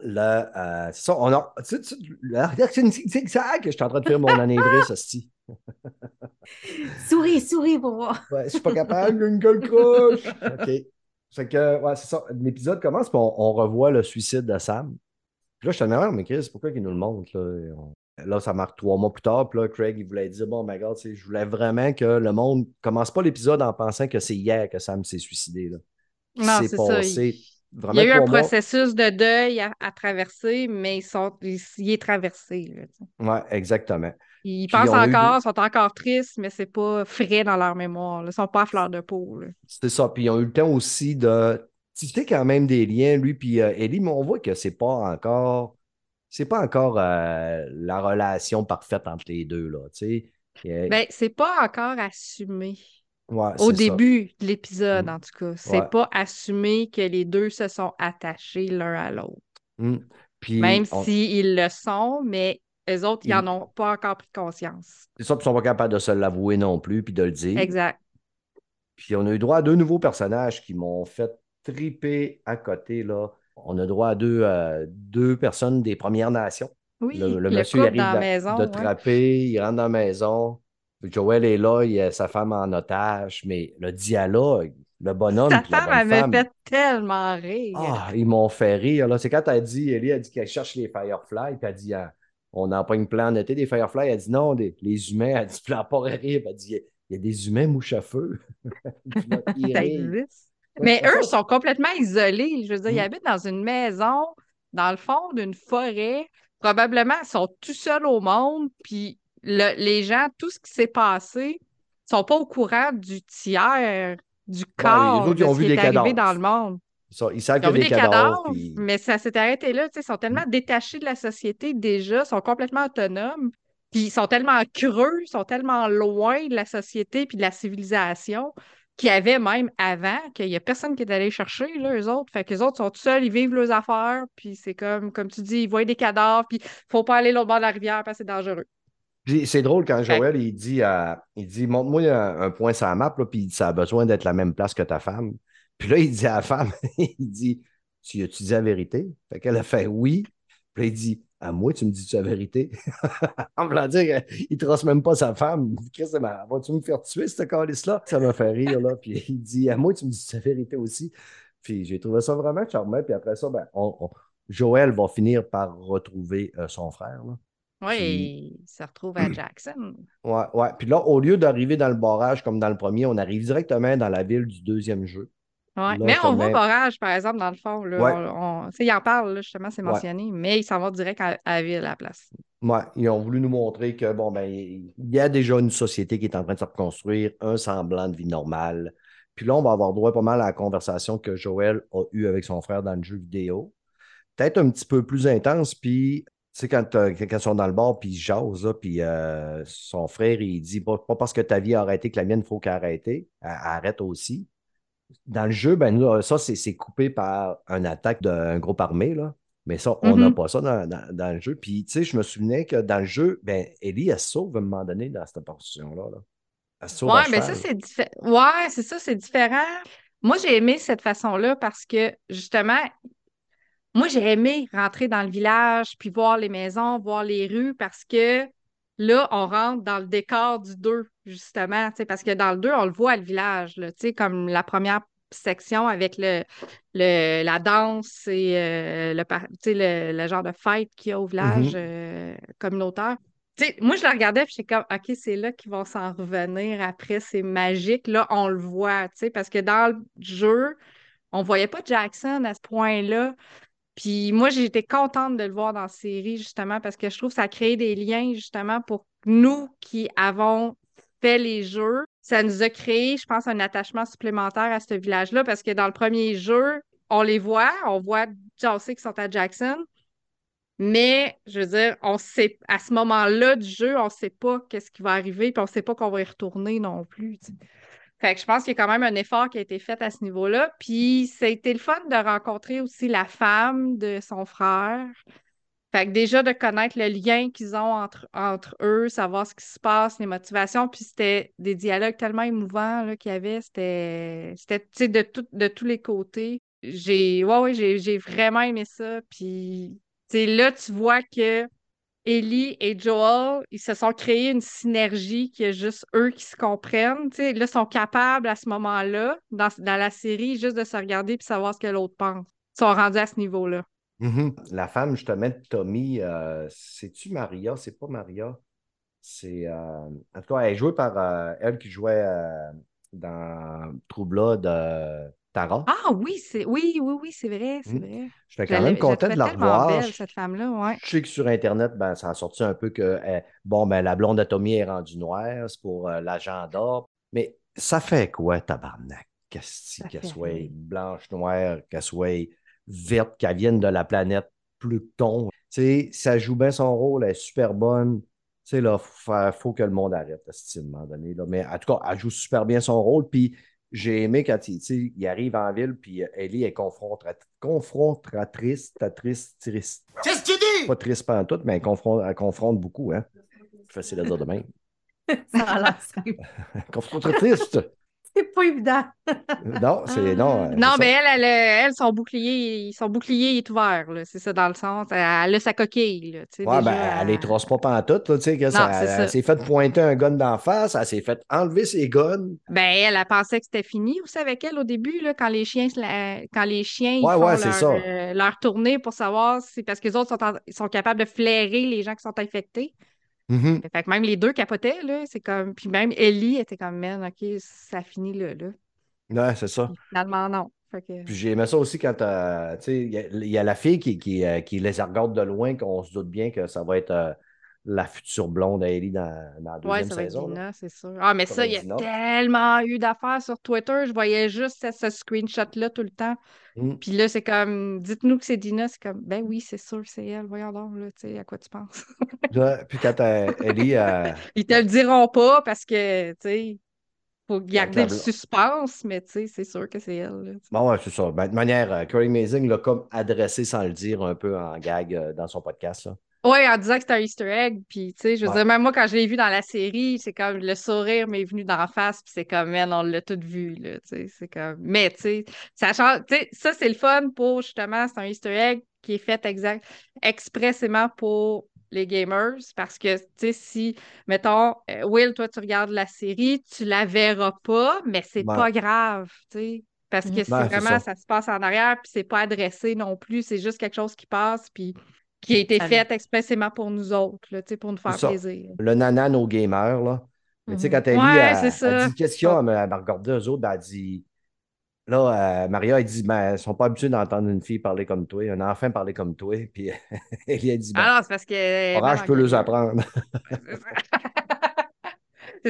là, euh, c'est ça. On a. Tu sais, zigzag que je suis en train de faire mon anévrisme. Souris, souris pour voir. Ouais, je suis pas capable, une gueule croche. OK. Fait que, ouais, c'est ça. L'épisode commence, puis on, on revoit le suicide de Sam. Puis là, je te demande, mais Chris, pourquoi il nous le montre? Là, On- là, ça marque trois mois plus tard. Puis là, Craig, il voulait dire, bon, my God, tu sais, je voulais vraiment que le monde commence pas l'épisode en pensant que c'est hier que Sam s'est suicidé. Là. Qu'il Non, s'est c'est ça. passé Il, il vraiment y a eu un mois. processus de deuil à, à traverser, mais ils sont, il, il est traversé. Ouais, exactement. Ils Puis pensent eu encore, sont encore tristes, mais c'est pas frais dans leur mémoire. là. Ils sont pas à fleur de peau. C'était ça. Puis ils ont eu le temps aussi de tisser quand même des liens, lui puis euh, Ellie, mais on voit que c'est pas encore. C'est pas encore euh, la relation parfaite entre les deux, là. Tu sais. Euh, Ben, c'est pas encore assumé. ouais, Au c'est ça. début de l'épisode, Mm. en tout cas. C'est Ouais. pas assumé que les deux se sont attachés l'un à l'autre. Mm. Même on- s'ils le sont, mais eux autres, ils n'en ont pas encore pris conscience. c'est ça, puis ils sont pas capables de se l'avouer non plus, puis de le dire. Exact. Puis on a eu droit à deux nouveaux personnages qui m'ont fait triper à côté, là. On a droit à deux, euh, deux personnes des Premières Nations. Oui, Le, le le monsieur il arrive dans la de- maison. de ouais. trapper, il rentre dans la maison. Joël est là, il a sa femme en otage, mais le dialogue, le bonhomme Sa femme, elle me femme, fait tellement rire. ah, ils m'ont fait rire. là. C'est quand elle dit, Ellie a dit qu'elle cherche les Fireflies, puis elle dit, ah, on n'a pas une plan d'été des Fireflies. Elle dit non, des- les humains, elle dit, a pas rire, elle dit, il y a des humains mouches à feu. Ça existe. Mais eux sont complètement isolés. Je veux dire, ils Mm. habitent dans une maison, dans le fond d'une forêt. Probablement, ils sont tout seuls au monde. Puis le- les gens, tout ce qui s'est passé, sont pas au courant du tiers, du corps, autres, ils de ont ce vu qui est arrivé dans le monde. Ils savent qu'il y des a des cadavres. cadavres, puis- mais ça s'est arrêté là. Ils sont tellement détachés de la société déjà, sont complètement autonomes, puis ils sont tellement creux, ils sont tellement loin de la société puis de la civilisation qu'il y avait même avant, qu'il n'y a personne qui est allé chercher, là, eux autres. Fait qu'eux autres sont tout seuls, ils vivent leurs affaires, puis c'est comme, comme tu dis, ils voient des cadavres, puis faut pas aller l'autre bord de la rivière parce que c'est dangereux. C'est drôle quand Joël, il dit, euh, il dit montre-moi un, un point sur la map, là, puis il dit, ça a besoin d'être la même place que ta femme. Puis là, il dit à la femme, il dit, tu as-tu dit la vérité? Fait qu'elle a fait oui. Puis là, il dit, à moi, tu me dis-tu la vérité? en voulant dire, il ne trace même pas sa femme. Chris, ben, vas-tu me faire tuer, ce calice-là? Ça m'a fait rire, là. Puis il dit, à moi, tu me dis la vérité aussi? Puis j'ai trouvé ça vraiment charmant. Puis après ça, ben, on- on- Joël va finir par retrouver euh, son frère. Là. Oui, Puis- il se retrouve à Jackson. Ouais, ouais. Puis là, au lieu d'arriver dans le barrage comme dans le premier, on arrive directement dans la ville du deuxième jeu. Ouais. Là, Mais on voit même- Barrage, par exemple, dans le fond. Là, Ouais. on, on- tu sais, il en parle, là, justement, c'est Ouais. mentionné, mais il s'en va direct à, à la ville à la place. Ouais, ils ont voulu nous montrer que, bon, ben, il y a déjà une société qui est en train de se reconstruire, un semblant de vie normale. Puis là, on va avoir droit pas mal à la conversation que Joël a eue avec son frère dans le jeu vidéo. Peut-être un petit peu plus intense, puis, tu sais, quand, euh, quand ils sont dans le bar, puis ils jasent, là, puis euh, son frère, il dit, pas, pas parce que ta vie a arrêté que la mienne, il faut qu'elle arrête. Elle arrête aussi. Dans le jeu, ben, nous, ça, c'est coupé par une attaque d'un groupe armé, là. Mais ça, on n'a Mhm. pas ça dans, dans- dans le jeu. Puis, tu sais, je me souvenais que dans le jeu, ben, Ellie, elle se sauve à un moment donné dans cette portion-là. là. Elle se sauve Ouais, mais ça, c'est différent. Ouais, c'est ça, c'est différent. Moi, j'ai aimé cette façon-là parce que, justement, moi, j'ai aimé rentrer dans le village, puis voir les maisons, voir les rues, parce que là, on rentre dans le décor du 2, justement, tu sais, parce que dans le 2, on le voit, le village, là, tu sais, comme la première section avec le, le- la danse et euh, le, le, le genre de fête qu'il y a au village Mhm. euh, communautaire. Moi, je la regardais, puis j'étais comme, OK, c'est là qu'ils vont s'en revenir après, c'est magique. Là, on le voit, parce que dans le jeu, on voyait pas Jackson à ce point-là. Puis moi, j'étais contente de le voir dans la série, justement, parce que je trouve que ça a créé des liens, justement, pour nous qui avons fait les jeux. Ça nous a créé, je pense, un attachement supplémentaire à ce village-là, parce que dans le premier jeu, on les voit, on voit, on sait qu'ils sont à Jackson, mais, je veux dire, on sait, à ce moment-là du jeu, on sait pas qu'est-ce qui va arriver, puis on sait pas qu'on va y retourner non plus. Fait que je pense qu'il y a quand même un effort qui a été fait à ce niveau-là. Puis, été le fun de rencontrer aussi la femme de son frère. Fait que déjà de connaître le lien qu'ils ont entre, entre eux, savoir ce qui se passe, les motivations. Puis c'était des dialogues tellement émouvants qu'il y avait. C'était, de, tout- de tous les côtés. J'ai, ouais, ouais, j'ai, vraiment aimé ça. Puis, là, tu vois que Ellie et Joel, ils se sont créés une synergie qui est juste eux qui se comprennent. Tu sais, là, ils sont capables à ce moment-là, dans, dans la série, juste de se regarder et savoir ce que l'autre pense. Ils sont rendus à ce niveau-là. Mhm. La femme, justement, de Tommy, euh, c'est-tu Maria? C'est pas Maria. C'est. euh, en tout cas, elle est jouée par euh, elle qui jouait dans True Blood, euh, Tara. Ah oui, c'est oui, oui, oui, c'est vrai, c'est Mm. vrai. Je suis Je quand même content de la revoir. belle, cette femme-là, ouais. Je sais que sur Internet, ben, ça a sorti un peu que bon, ben, la blonde de Tommy est rendue noire, c'est pour l'agenda. Mais ça fait quoi, tabarnak? Qu'elle fait soit blanche, noire, qu'elle soit verte, qu'elle vienne de la planète Pluton. Tu sais, ça joue bien son rôle, elle est super bonne. Tu sais, là, faut, faut que le monde arrête, à ce moment donné. Là. Mais en tout cas, elle joue super bien son rôle. Puis j'ai aimé quand il, tu sais, il arrive en ville, puis euh, Ellie est confrontra- confrontatrice, triste, triste. Qu'est-ce que tu dis? Pas triste pas tout, mais elle confronte, elle confronte beaucoup, hein. Facile à dire de même. Ça a l'air simple. Confrontatrice. C'est pas évident. non, c'est non. euh, Non, mais ça. elle, elle, elle, son bouclier, son bouclier est ouvert, là. C'est ça, dans le sens. Elle, elle a sa coquille, là. tu sais, Ouais, déjà, ben, elle les trosse pas pantoute, là, tu sais, que ça, c'est elle, ça. s'est fait pointer un gun d'en face, elle s'est fait enlever ses guns. Ben, elle, elle pensait que c'était fini aussi avec elle au début, là, quand les chiens, se la- quand les chiens ils Ouais, font ouais, c'est leur, ça. euh, leur tournée pour savoir si, parce que les autres sont, en- sont capables de flairer les gens qui sont infectés. Mhm. Fait que même les deux capotaient, là. C'est comme, puis même Ellie était comme, man, OK, ça finit là, là. Ouais, c'est ça. Finalement, non. Que, Puis j'ai aimé ça aussi quand, euh, tu sais, il y, a- il y a la fille qui, qui, euh, qui les regarde de loin, qu'on se doute bien que ça va être euh, la future blonde à Ellie dans, dans la ouais, deuxième ça va être saison. c'est sûr. Ah, mais Ça ça, il y a tellement eu d'affaires sur Twitter. Je voyais juste ce, ce screenshot-là tout le temps. Mm. Puis là, c'est comme, dites-nous que c'est Dina. C'est comme, ben oui, c'est sûr, c'est elle. Voyons donc, là, tu sais, à quoi tu penses? Puis quand euh, Ellie, euh, Ils te le diront pas parce que, tu sais, faut garder le suspense, mais tu sais, c'est sûr que c'est elle. là. Bon, ouais, c'est ça. Ben, de manière, euh, Craig Mazing l'a comme adressé sans le dire un peu en gag euh, dans son podcast. Là. Oui, en disant que c'était un Easter egg, puis tu sais, je veux Ouais. dire, même moi, quand je l'ai vu dans la série, c'est comme le sourire m'est venu d'en face, puis c'est comme, man, on l'a tout vu, là, tu sais, c'est comme... Mais, tu sais, ça change, tu sais, ça, c'est le fun pour, justement, c'est un Easter egg qui est fait exact, expressément pour les gamers, parce que, tu sais, si, mettons, euh, Will, toi, tu regardes la série, tu la verras pas, mais c'est Ouais. pas grave, tu sais, parce que Mhm. c'est Ben, c'est vraiment, ça. ça se passe en arrière, puis c'est pas adressé non plus, c'est juste quelque chose qui passe, puis qui a été Ça fait expressément pour nous autres, là, pour nous faire plaisir. Le nanan aux gamers, là. Mais tu sais, Mhm. quand Ellie Ouais, elle- c'est elle ça. dit a, elle elle eux autres, ben, elle dit. Là, euh, Maria, elle dit, ben, ils sont pas habitués d'entendre une fille parler comme toi, un enfant parler comme toi. Puis Ellie, elle dit, ben, Ah non, c'est parce que. je peux les apprendre.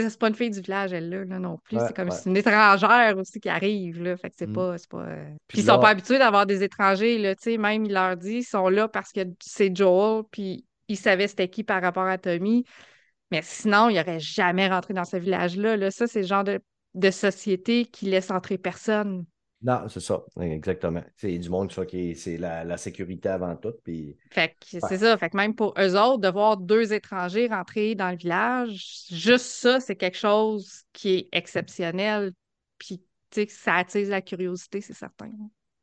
C'est pas une fille du village, elle, là, là, non plus. Ouais, c'est comme ouais. c'est une étrangère aussi qui arrive, là. Fait que c'est Mm. pas. euh, Puis ils sont pas habitués d'avoir des étrangers, là, tu sais. Même, il leur dit, ils sont là parce que c'est Joel, puis ils savaient c'était qui par rapport à Tommy. Mais sinon, ils n'auraient jamais rentré dans ce village-là. Là. Ça, c'est le genre de, de société qui laisse entrer personne. Non, c'est ça, exactement. C'est du monde, ça, qui est- c'est la, la sécurité avant tout. Puis, Fait que Ouais. c'est ça. Fait que même pour eux autres, de voir deux étrangers rentrer dans le village, juste ça, c'est quelque chose qui est exceptionnel. Puis, tu sais, que ça attise la curiosité, c'est certain.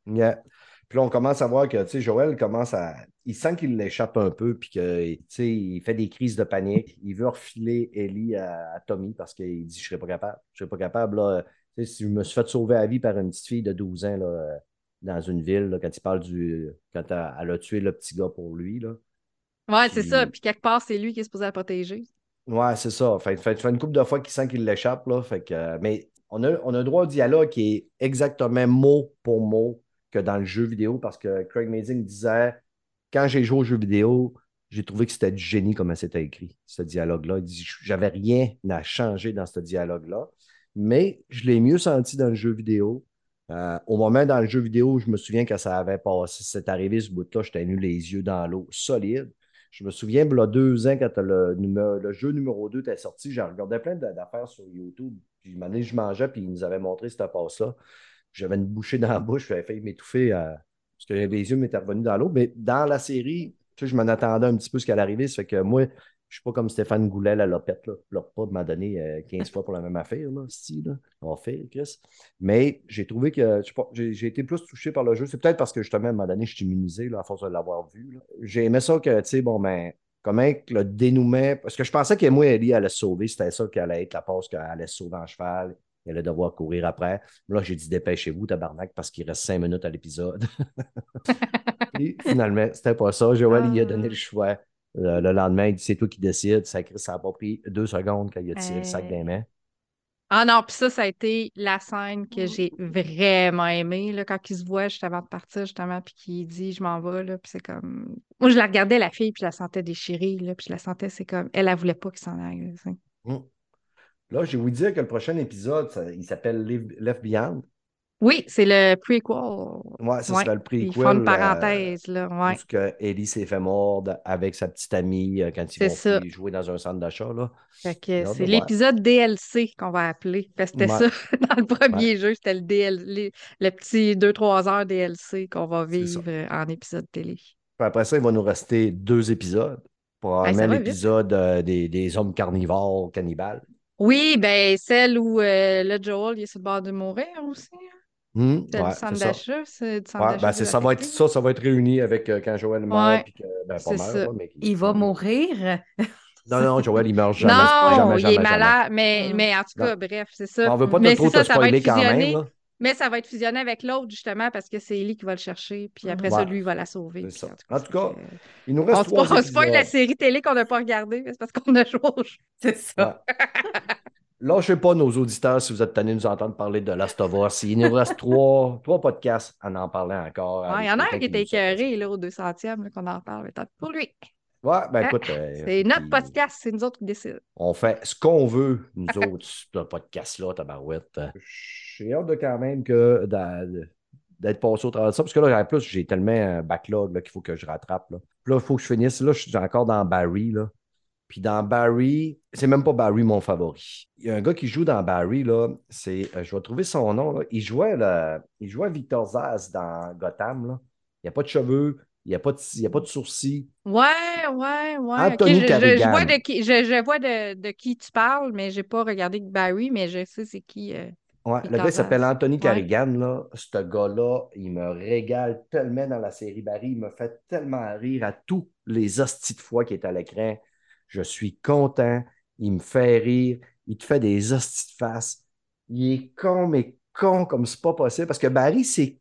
yeah. Puis là, on commence à voir que, tu sais, Joël commence à. Il sent qu'il l'échappe un peu, puis que, tu sais, il fait des crises de panique. Il veut refiler Ellie à, à Tommy parce qu'il dit Je serais pas capable. Je serais pas capable, là. Tu sais, si je me suis fait sauver la vie par une petite fille de 12 ans, là, euh, dans une ville, là, quand il parle du. Quand elle, elle a tué le petit gars pour lui, là. Ouais, c'est ça. Puis quelque part, c'est lui qui est supposé la protéger. Ouais, c'est ça. Fait, fait, fait une couple de fois qu'il sent qu'il l'échappe, là. Fait que, mais on a, on a droit au dialogue qui est exactement mot pour mot que dans le jeu vidéo parce que Craig Mazing disait quand j'ai joué au jeu vidéo, j'ai trouvé que c'était du génie comment c'était écrit, ce dialogue-là. Il dit j'avais rien à changer dans ce dialogue-là, mais je l'ai mieux senti dans le jeu vidéo. Euh, au moment dans le jeu vidéo, je me souviens que ça avait passé, c'est arrivé ce bout-là, j'étais nu les yeux dans l'eau, solide. Je me souviens, il y a deux ans, quand le, jeu numéro 2 était sorti, j'ai regardé plein d'a- d'affaires sur YouTube. Puis, donné, je mangeais, puis ils nous avaient montré cette passe-là. J'avais une bouchée dans la bouche, j'avais failli m'étouffer euh, parce que les yeux m'étaient revenus dans l'eau. Mais dans la série, tu je m'en attendais un petit peu ce qu'elle arrivait. Ça fait que moi, je suis pas comme Stéphane Goulet, la lopette, là. Je leur pas de m'en donner euh, 15 fois pour la même affaire, là, style, là. On faire, Chris. Mais j'ai trouvé que, j'ai été plus touché par le jeu. C'est peut-être parce que justement, à un moment donné, je suis immunisé, là, à force de l'avoir vu. J'ai aimé ça que, tu sais, bon, ben, comment le dénouement. Parce que je pensais que moi, Ellie allait sauver. C'était ça qu'elle allait être la passe qu'elle allait sauver en cheval. Elle allait devoir courir après. Là, j'ai dit dépêchez-vous, tabarnak, parce qu'il reste cinq minutes à l'épisode. Finalement, c'était pas ça. Joël, il a donné le choix. Euh, le lendemain, il dit c'est toi qui décides. Ça n'a pas pris deux secondes quand il a tiré le sac des mains. Ah non, puis ça, ça a été la scène que j'ai vraiment aimée, là, quand il se voit juste avant de partir, justement, puis qu'il dit « je m'en vais », là, puis c'est comme... Moi, je la regardais, la fille, puis je la sentais déchirée, là, puis je la sentais, c'est comme... Elle, elle voulait pas qu'il s'en aille, là. Hum. Là, j'ai voulu dire que le prochain épisode, ça- il s'appelle Left Behind. Oui, c'est le prequel. Ouais, ça Ouais, le Ils prequel. font une euh, parenthèse, là, où ouais. ce que Ellie s'est fait mordre avec sa petite amie euh, quand ils vont ça. jouer- dans un centre d'achat. là. C'est l'épisode DLC qu'on va appeler. Fait que c'était Ouais. ça, dans le premier jeu, c'était le, DL, les- le petit 2-3 heures DLC qu'on va vivre euh, en épisode télé. Puis après ça, il va nous rester deux épisodes. Probablement vite. l'épisode euh, des, des hommes carnivores cannibales. Oui, ben celle où euh, le Joel il est sur le bord de mourir aussi. C'est ouais, le centre c'est ça. d'achat. C'est du centre Ouais, d'achat ben, ça, va être, ça, ça va être réuni avec euh, quand Joël meurt. Ouais, puis que, ben, pas c'est meurt, ça. là, mais Il va mourir. Non, non, Joël, il meurt jamais. non, jamais, il est jamais. malade, mais, Mm. mais en tout Non. cas, bref, c'est ça. On veut pas mais trop ça, te ça va spoiler être quand même. là. Mais ça va être fusionné avec l'autre, justement, parce que c'est Ellie qui va le chercher. Puis après Ouais. ça, lui, il va la sauver. Ça. en En tout cas, Il nous on reste se trois on spoil la série télé qu'on n'a pas regardée, mais c'est parce qu'on a joué au jeu. C'est ça. Lâchez pas nos auditeurs si vous êtes tannés de nous entendre parler de Last of Us. Il nous reste trois, trois podcasts à en parler encore. Ouais, Il y en a un qui était écœuré là, au 200e, là, qu'on en parle. tant pour lui. Ouais, ben Hein? écoute. euh, C'est notre podcast, c'est nous autres qui décident. On fait ce qu'on veut, nous autres, sur ce podcast-là, tabarouette. J'ai hâte de quand même que d'être passé au travers de ça, parce que là, en plus, j'ai tellement un backlog là, qu'il faut que je rattrape. Là, il faut que je finisse. Là, je suis encore dans Barry. Là. Puis dans Barry, c'est même pas Barry mon favori. Il y a un gars qui joue dans Barry, là, c'est, euh, je vais trouver son nom, là. Il, jouait, là, il jouait Victor Zaz dans Gotham. Là. Il n'y a pas de cheveux, il n'y a, pas de- il y a pas de sourcils. Ouais, ouais, ouais. Anthony Ok, je, je- je vois, de qui, je, je vois de, de qui tu parles, mais j'ai pas regardé Barry, mais je sais c'est qui. euh. Ouais, le gars s'appelle. Anthony Ouais. Carrigan. Là. Ce gars-là, il me régale tellement dans la série Barry. Il me fait tellement rire à tous les hosties de fois qu'il est à l'écran. Je suis content. Il me fait rire. Il te fait des hosties de face. Il est con, mais con comme c'est pas possible. Parce que Barry, c'est.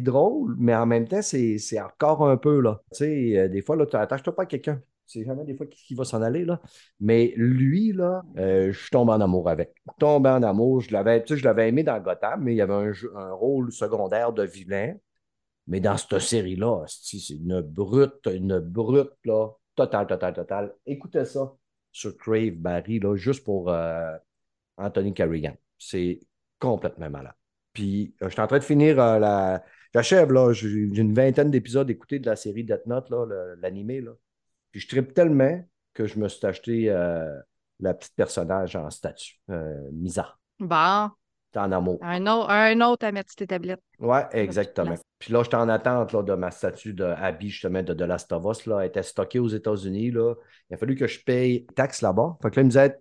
Drôle, mais en même temps, c'est encore un peu, là. Tu sais, euh, des fois, là, tu attaches-toi pas à quelqu'un. C'est jamais des fois qui, qui va s'en aller, là. Mais lui, là, euh, je tombé en amour avec. Tombé en amour. Je l'avais, tu sais, je l'avais aimé dans Gotham, mais il y avait un, un rôle secondaire de vilain. Mais dans cette série-là, c'est une brute, une brute, là, totale, totale, totale. Écoutez ça sur Crave Barry, là, juste pour euh, Anthony Carrigan. C'est complètement malade. Puis, euh, je suis en train de finir euh, la. J'achève, là. J'ai une vingtaine d'épisodes écoutés de la série Death Note, là, l'animé, là. Puis, je tripe tellement que je me suis acheté la petite personnage en statue, Misa. Bon, T'es en amour. un autre, un autre à mettre sur tes tablettes. Ouais, exactement. Puis là, j'étais en attente là, de ma statue de Abby, justement, de, de Last of Us, là. Elle était stockée aux États-Unis, là. Il a fallu que je paye taxes là-bas. Fait que là, il me disait,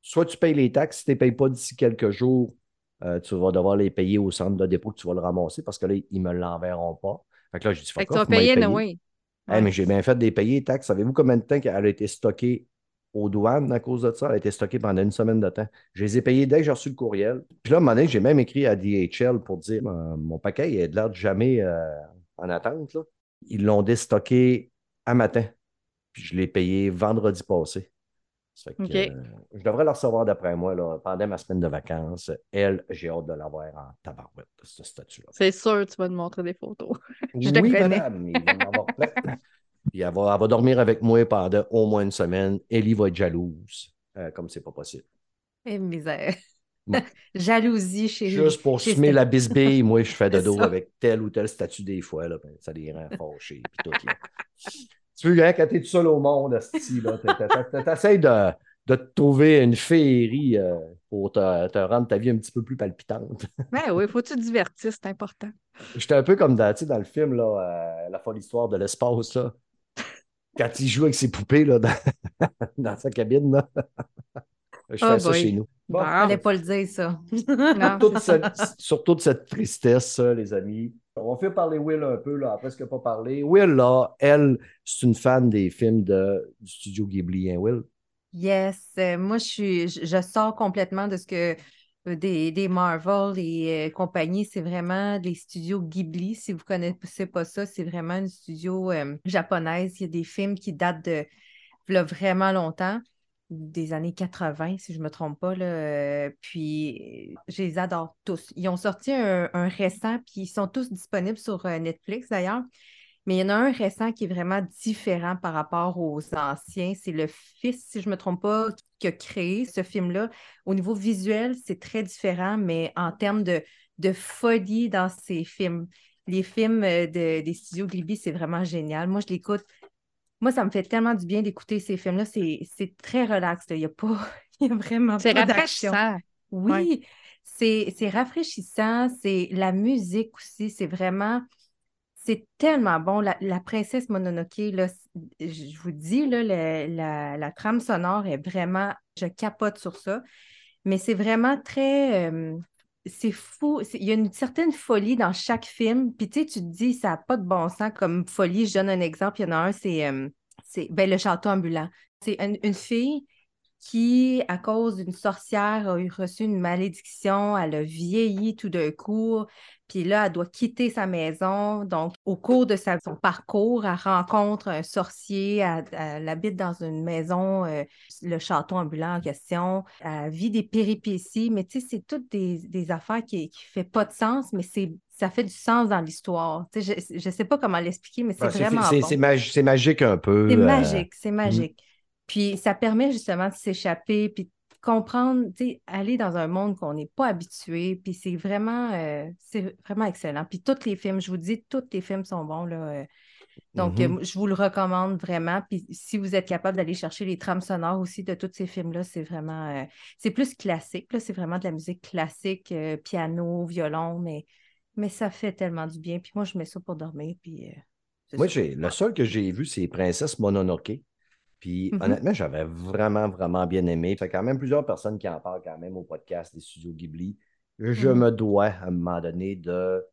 soit tu payes les taxes, si tu ne les payes pas d'ici quelques jours, euh, tu vas devoir les payer au centre de dépôt que tu vas le ramasser parce que là, ils ne me l'enverront pas. Fait que là, j'ai dit, Fait que tu vas payer. Noé. Hey, mais j'ai bien fait des payer les taxes. Savez-vous combien de temps qu'elle a été stockée aux douanes à cause de ça? Elle a été stockée pendant une semaine de temps. Je les ai payés dès que j'ai reçu le courriel. Puis là, à un moment donné, j'ai même écrit à DHL pour dire euh, mon paquet il a de l'air de jamais euh, en attente. là. Ils l'ont déstocké à matin. Puis je l'ai payé vendredi passé. Ça fait que, euh, je devrais la recevoir d'après moi là, pendant ma semaine de vacances. Elle, j'ai hâte de l'avoir en tabarouette, ce statut-là. C'est sûr, tu vas te montrer des photos. Je oui, te connais. madame, il va en avoir plein. Puis elle va, elle va dormir avec moi pendant au moins une semaine. Ellie va être jalouse, euh, comme c'est pas possible. Eh, misère. Bon. Jalousie chez Juste pour chez semer la bisbille, moi, je fais de C'est dos ça. avec tel ou tel statut des fois. Là, ben, ça les rend fâchés. puis tout, là. tu veux, hein, quand t'es tout seul au monde, t'essayes de, de te trouver une féerie euh, pour te, te rendre ta vie un petit peu plus palpitante. Ben oui, faut que tu te divertisses, c'est important. J'étais un peu comme dans, dans le film, là, euh, La folle histoire de l'espace, là. Quand il joue avec ses poupées là, dans, dans sa cabine. Là. Je fais Oh ça boy. chez nous. Bon, Bon. Fallait pas le dire, ça. Non. toute cette- surtout de cette tristesse, ça, les amis. On va faire parler Will un peu, là, après ce pas parlé. Will, là, elle, c'est une fan des films de, du studio Ghibli, hein, Will? Yes, euh, moi je suis, je, je sors complètement de ce que des, des Marvel et euh, compagnie, c'est vraiment les studios Ghibli. Si vous ne connaissez pas ça, c'est vraiment une studio euh, japonaise. Il y a des films qui datent de vraiment longtemps, des années 80, si je ne me trompe pas. Euh, Puis je les adore tous. Ils ont sorti un, un récent, puis ils sont tous disponibles sur euh, Netflix d'ailleurs. Mais il y en a un récent qui est vraiment différent par rapport aux anciens. C'est le fils, si je ne me trompe pas, qui a créé ce film-là. Au niveau visuel, c'est très différent, mais en termes de, de folie dans ces films. Les films euh, de- des studios Ghibli, c'est vraiment génial. Moi, je l'écoute. Moi, ça me fait tellement du bien d'écouter ces films-là. C'est c'est très relax. là. Il n'y a pas. Il y a vraiment C'est rafraîchissant. Oui, Ouais. c'est c'est rafraîchissant, c'est la musique aussi, c'est vraiment, c'est tellement bon. La, la princesse Mononoke, là, je vous dis, la, trame sonore est vraiment, je capote sur ça, mais c'est vraiment très, euh, c'est fou, il y a une certaine folie dans chaque film, puis tu sais, tu te dis, ça n'a pas de bon sens comme folie. Je donne un exemple, il y en a un, c'est euh, ben, le château ambulant. C'est une, une fille qui, à cause d'une sorcière, a reçu une malédiction, elle a vieilli tout d'un coup, puis là, elle doit quitter sa maison. Donc, au cours de sa- son parcours, elle rencontre un sorcier, elle, elle habite dans une maison, euh, le château ambulant en question, elle vit des péripéties, mais tu sais, c'est toutes des, des affaires qui ne fait pas de sens, mais c'est ça fait du sens dans l'histoire. Tu sais, je ne sais pas comment l'expliquer, mais c'est Ouais, vraiment c'est, bon. magi- magique un peu. C'est euh, magique, c'est magique. Puis ça permet justement de s'échapper, puis de comprendre, tu sais, aller dans un monde qu'on n'est pas habitué, puis c'est vraiment, euh, c'est vraiment excellent. Puis tous les films, je vous dis, tous les films sont bons, là. euh. Donc, euh, Mhm. je vous le recommande vraiment. Puis si vous êtes capable d'aller chercher les trames sonores aussi de tous ces films-là, c'est vraiment, euh, c'est plus classique. là. C'est vraiment de la musique classique, piano, violon, mais, mais ça fait tellement du bien. Puis moi, je mets ça pour dormir. Puis, Moi, j'ai, le seul que j'ai vu, c'est Princesse Mononoke. Puis Mhm. honnêtement, j'avais vraiment, vraiment bien aimé. Il y a quand même plusieurs personnes qui en parlent quand même au podcast des studios Ghibli. Je Mhm. me dois, à un moment donné, de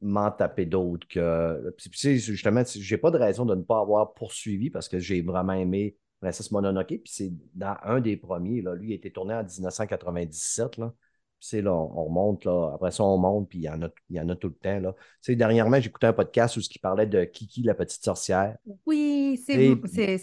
m'en taper d'autres que. Puis, justement, j'ai pas de raison de ne pas avoir poursuivi parce que j'ai vraiment aimé Princesse Mononoke. Puis c'est dans un des premiers. Là. Lui, il a été tourné en 1997. Là. Puis c'est là, on remonte, là. Après ça, on monte, puis il y en a, il y en a tout le temps. Là. Tu sais, dernièrement, j'écoutais un podcast où il parlait de Kiki, la petite sorcière. Oui, c'est,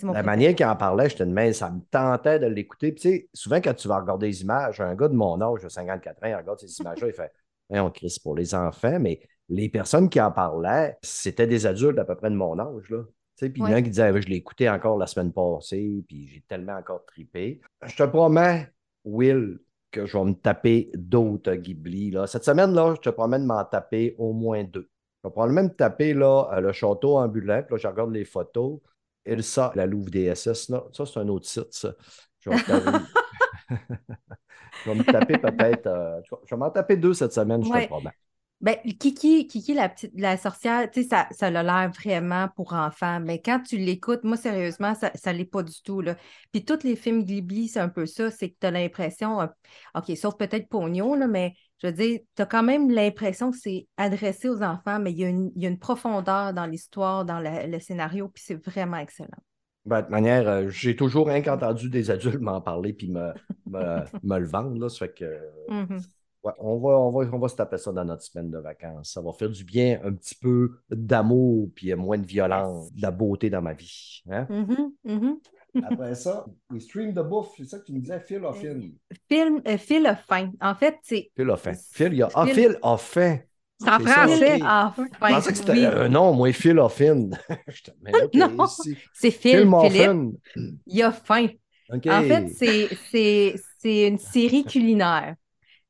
mon La manière qu'il en parlait, je te demande, ça me tentait de l'écouter. Puis, tu sais, souvent, quand tu vas regarder les images, un gars de mon âge, de 54 ans, il regarde ces images-là, il fait on crie pour les enfants, mais les personnes qui en parlaient, c'était des adultes à peu près de mon âge. Là. Tu sais, Puis il y en a Ouais. qui disaient je l'ai écouté encore la semaine passée, puis j'ai tellement encore tripé. Je te promets, Will, que je vais me taper d'autres Ghibli. Là. Cette semaine-là, je te promets de m'en taper au moins deux. Je vais probablement me taper là, euh, le château ambulant. Puis là, je regarde les photos. Elsa, la Louvre DSS, là. ça, c'est un autre site, ça. Je vais, me taper- je vais me taper peut-être. euh, je vais- m'en taper deux cette semaine, je te Ouais. promets. Ben, Kiki, Kiki, la petite, la sorcière, tu sais, ça, ça a l'air vraiment pour enfants, mais quand tu l'écoutes, moi, sérieusement, ça ne l'est pas du tout, là. Puis tous les films Ghibli, c'est un peu ça, c'est que tu as l'impression, euh, OK, sauf peut-être Pognon, là, mais je veux dire, tu as quand même l'impression que c'est adressé aux enfants, mais il y a une, il y a une profondeur dans l'histoire, dans la- le scénario, puis c'est vraiment excellent. Ben, de toute manière, euh, j'ai toujours rien qu'entendu des adultes m'en parler puis me, me, me le vendre. Là, ça fait que Mhm. Ouais, on va, on, va, on va se taper ça dans notre semaine de vacances. Ça va faire du bien, un petit peu d'amour, puis moins de violence, de la beauté dans ma vie. hein? Mhm, mhm. Après ça, we stream de bouffe, c'est ça que tu me disais, Phil a fin. Film, euh, Phil a faim. En fait, c'est Phil a faim. Phil, il y a... Ah, Phil- Phil a faim. C'est en français. ok. a Je faim. pensais que c'était oui. un nom, moi, Phil a fin. Je te- Non. ici. C'est Phil Phil, Philippe, faim. il a faim. En fait, c'est, c'est, c'est une série culinaire,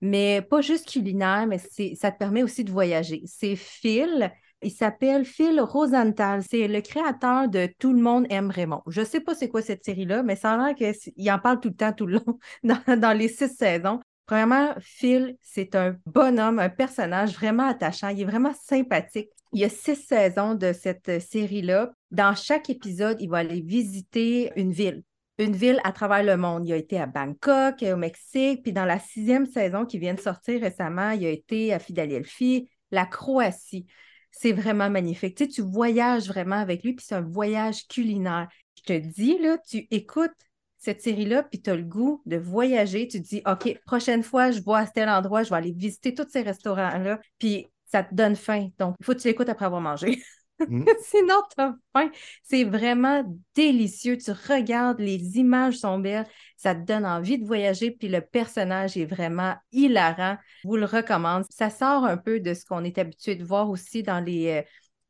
mais pas juste culinaire, mais ça te permet aussi de voyager. C'est Phil, il s'appelle Phil Rosenthal, c'est le créateur de Tout le monde aime Raymond. Je sais pas c'est quoi cette série-là, mais ça a l'air qu'il en parle tout le temps, tout le long, dans, dans les six saisons. Premièrement, Phil, c'est un bonhomme, un personnage vraiment attachant. Il est vraiment sympathique. Il y a six saisons de cette série-là. Dans chaque épisode, il va aller visiter une ville une ville à travers le monde. Il a été à Bangkok, au Mexique, puis dans la sixième saison qui vient de sortir récemment, il a été à Philadelphie, la Croatie. C'est vraiment magnifique. Tu voyages vraiment avec lui, puis c'est un voyage culinaire. Je te dis, là, tu écoutes cette série-là, puis tu as le goût de voyager. Tu te dis, OK, prochaine fois, je vois à tel endroit, je vais aller visiter tous ces restaurants-là, puis ça te donne faim. Donc, il faut que tu l'écoutes après avoir mangé. Mm. Sinon, tu as faim. C'est vraiment délicieux. Tu regardes, les images sont belles, ça te donne envie de voyager, puis le personnage est vraiment hilarant. Je vous le recommande. Ça sort un peu de ce qu'on est habitué de voir aussi dans les,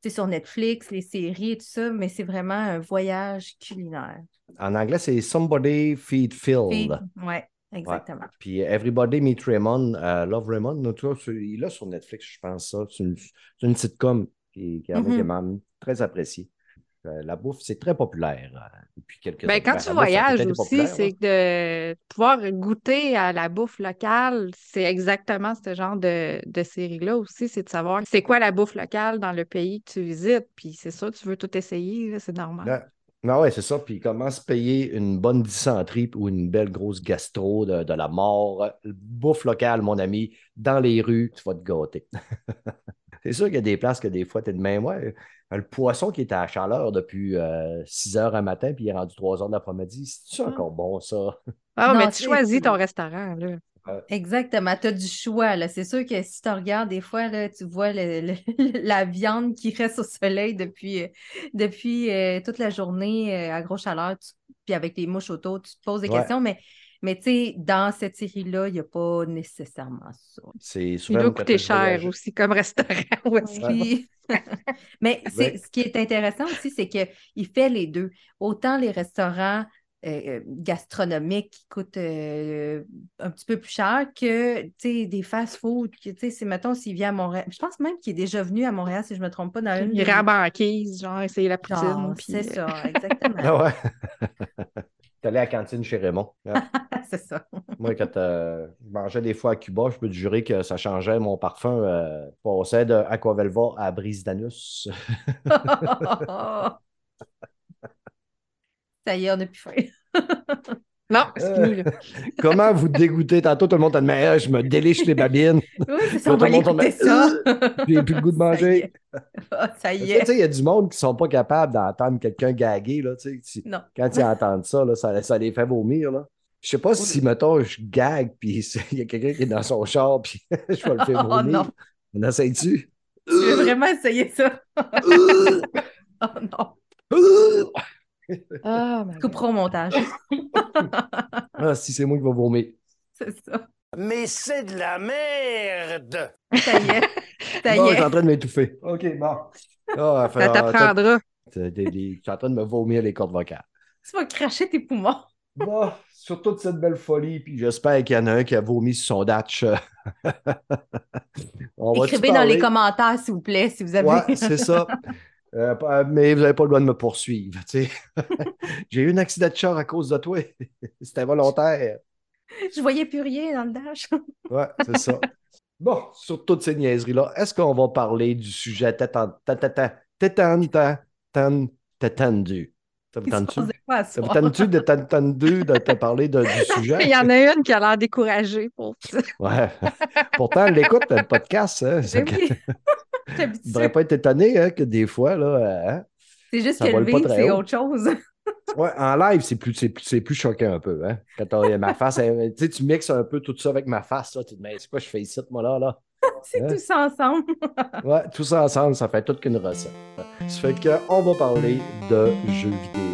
euh, sur Netflix, les séries et tout ça, mais c'est vraiment un voyage culinaire. En anglais, c'est Somebody Feed Phil. Ouais, exactement. Puis Everybody Meet Raymond, euh, Love Raymond, en tout cas, c'est- il est sur Netflix, je pense ça. C'est une, une sitcom qui, qui, qui est même très appréciée. Euh, la bouffe, c'est très populaire euh, depuis quelques Ben, années. quand Ben, tu voyages aussi, c'est de pouvoir goûter à la bouffe locale. C'est exactement ce genre de, de série-là aussi, c'est de savoir c'est quoi la bouffe locale dans le pays que tu visites. Puis c'est ça, tu veux tout essayer, c'est normal. Ouais. Non, ouais, c'est ça. Puis comment se payer une bonne dysenterie ou une belle grosse gastro de, de la mort? Bouffe locale, mon ami, dans les rues, tu vas te gâter. c'est sûr qu'il y a des places que des fois, tu es de même. Ouais, le poisson qui était à chaleur depuis 6 heures un matin, puis il est rendu 3 heures d'après-midi. C'est-tu Ah. encore bon, ça? Ah, Non, mais tu c'est- choisis ton restaurant, là. Exactement, tu as du choix. là. C'est sûr que si tu regardes, des fois, là, tu vois le- le- la viande qui reste au soleil depuis, euh, depuis euh, toute la journée euh, à grosse chaleur, tu- puis avec les mouches autour, tu te poses des Ouais. questions, mais, mais tu sais, dans cette série-là, il n'y a pas nécessairement ça. C'est Il doit coûter cher aussi comme restaurant aussi. Mais c'est, Ouais. ce qui est intéressant aussi, c'est qu'il fait les deux. Autant les restaurants euh, gastronomiques qui coûtent euh, un petit peu plus cher que des fast-food. que, tu sais, C'est, mettons, s'il vient à Montréal. Je pense même qu'il est déjà venu à Montréal, si je ne me trompe pas, dans une. Il banquise, genre, essayer la Genre, poutine. puis, c'est euh, ça, exactement. T'es allé à la cantine chez Raymond. hein? c'est ça. Moi, quand euh, je mangeais des fois à Cuba, je peux te jurer que ça changeait. Mon parfum euh, passait de Aquavelva à Brise d'Anus. ça y est, on n'a plus faim. Non, c'est fini, là. Comment vous dégoûtez? Tantôt, tout le monde a dit, mais euh, je me déliche les babines. Oui, c'est ça, Tout on va l'écouter ça. J'ai plus le goût de Ça y manger. est. Ah, ça y Tu est. sais, il y a du monde qui ne sont pas capables d'entendre quelqu'un gaguer. Là, Non. Quand ils entendent ça, là, ça, ça les fait vomir. Là. Je sais pas si, mettons, je gague, puis il y a quelqu'un qui est dans son char, puis je vais le faire Oh vomir. non. On essaye-tu? Tu veux vraiment essayer ça? oh non. Ah. Coupera au montage. ah, si c'est moi qui vais vomir. C'est ça. Mais c'est de la merde! Ça y est. Ça y Bon, je suis est. en train de m'étouffer. OK, bon. Ah, fait- Ça t'apprendra. Je suis en train de me vomir les cordes vocales. Tu vas cracher tes poumons. Bon, sur toute cette belle folie, puis j'espère qu'il y en a un qui a vomi sur son datch. Écrivez dans les commentaires, s'il vous plaît, si vous avez. Ouais, c'est ça. Euh, pas- mais vous n'avez pas le droit de me poursuivre. J'ai eu un accident de char à cause de toi. C'était volontaire. Je voyais plus rien dans le dash. Ouais, c'est ça. Bon, sur toutes ces niaiseries-là, est-ce qu'on va parler du sujet tétan- ta- ta- ta- tétan- ta- tan- tétendu? Ça vous tente-tu? Ça vous tente-tu de t'entendu de te parler de- du sujet? Il y en a une qui a l'air découragée pour ça. Ouais. Pourtant, elle l'écoute, le podcast. Hein? Habituée. ne devrait pas être étonné hein, que des fois, là, hein? C'est juste que le vivre, c'est autre chose. Ouais, en live, c'est plus, c'est plus, c'est plus choquant un peu. Hein? Quand ma face, elle- tu sais, tu mixes un peu tout ça avec ma face. Là, tu te dis, mais c'est quoi je fais ici, moi, là? là? c'est Hein? tout ça ensemble. Ouais, tout ça ensemble, ça fait toute qu'une recette. Ça fait qu'on va parler de jeux vidéo.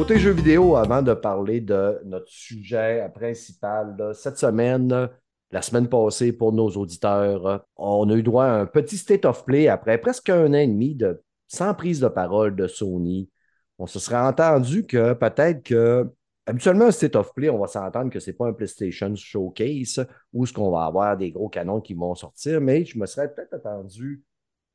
Côté jeux vidéo, avant de parler de notre sujet principal, cette semaine, la semaine passée, pour nos auditeurs, on a eu droit à un petit state of play après presque un an et demi de sans prise de parole de Sony. On se serait entendu que peut-être que Habituellement, un state of play, on va s'entendre que ce n'est pas un PlayStation Showcase où ce qu'on va avoir des gros canons qui vont sortir, mais je me serais peut-être attendu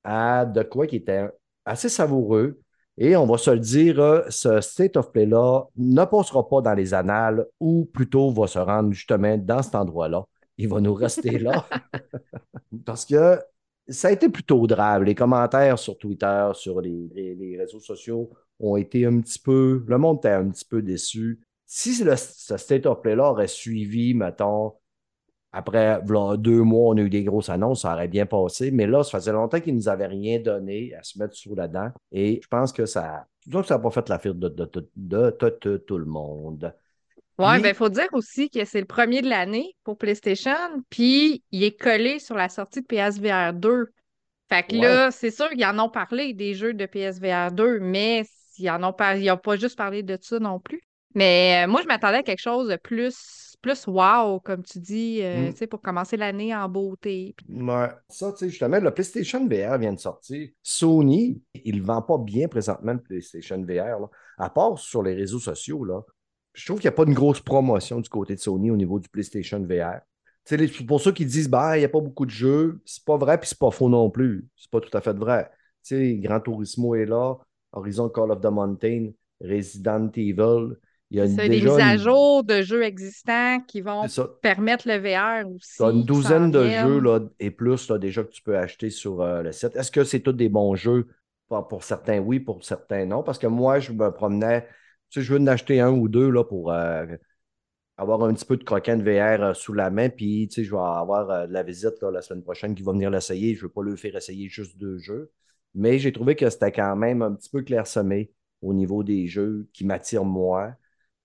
à de quoi qui était assez savoureux. Et on va se le dire, euh, ce state of play-là ne passera pas dans les annales ou plutôt va se rendre justement dans cet endroit-là. Il va nous rester là. Parce que ça a été plutôt drame. Les commentaires sur Twitter, sur les, les- les réseaux sociaux ont été un petit peu. Le monde était un petit peu déçu. Si le- ce state of play-là aurait suivi, mettons, après v'là deux mois, on a eu des grosses annonces, ça aurait bien passé. Mais là, ça faisait longtemps qu'ils ne nous avaient rien donné à se mettre sous la dent. Et je pense que ça ça n'a pas fait l'affaire de, de- de- de- de- de tout le monde. Ouais, Puis- ben, il faut dire aussi que c'est le premier de l'année pour PlayStation, puis il est collé sur la sortie de PSVR 2. Fait que là, c'est sûr qu'ils en ont parlé des jeux de PSVR 2, mais ils n'ont pas juste parlé de ça non plus. Mais euh, moi, je m'attendais à quelque chose de plus, plus wow, comme tu dis, euh, Mm. tu sais, pour commencer l'année en beauté. Ouais. Ça, tu sais, justement, le PlayStation VR vient de sortir. Sony, il ne vend pas bien présentement le PlayStation VR, là. à part sur les réseaux sociaux. Là. Je trouve qu'il n'y a pas une grosse promotion du côté de Sony au niveau du PlayStation VR. Les- pour ceux qui disent, bah, il n'y a pas beaucoup de jeux, c'est pas vrai, puis c'est pas faux non plus. C'est pas tout à fait vrai. Tu sais, Gran Turismo est là, Horizon Call of the Mountain, Resident Evil. Il y a des mises à jour de jeux existants qui vont permettre le VR aussi. Tu as une douzaine de viennent. jeux là, et plus là, déjà que tu peux acheter sur euh, le site. Est-ce que c'est tous des bons jeux? Pour, pour certains, oui, pour certains, non. Parce que moi, je me promenais, tu sais, je veux en acheter un ou deux là, pour euh, avoir un petit peu de croquant de VR euh, sous la main. Puis, tu sais, je vais avoir de la visite là, la semaine prochaine qui va venir l'essayer. Je ne veux pas le faire essayer juste deux jeux. Mais j'ai trouvé que c'était quand même un petit peu clairsemé au niveau des jeux qui m'attirent moi.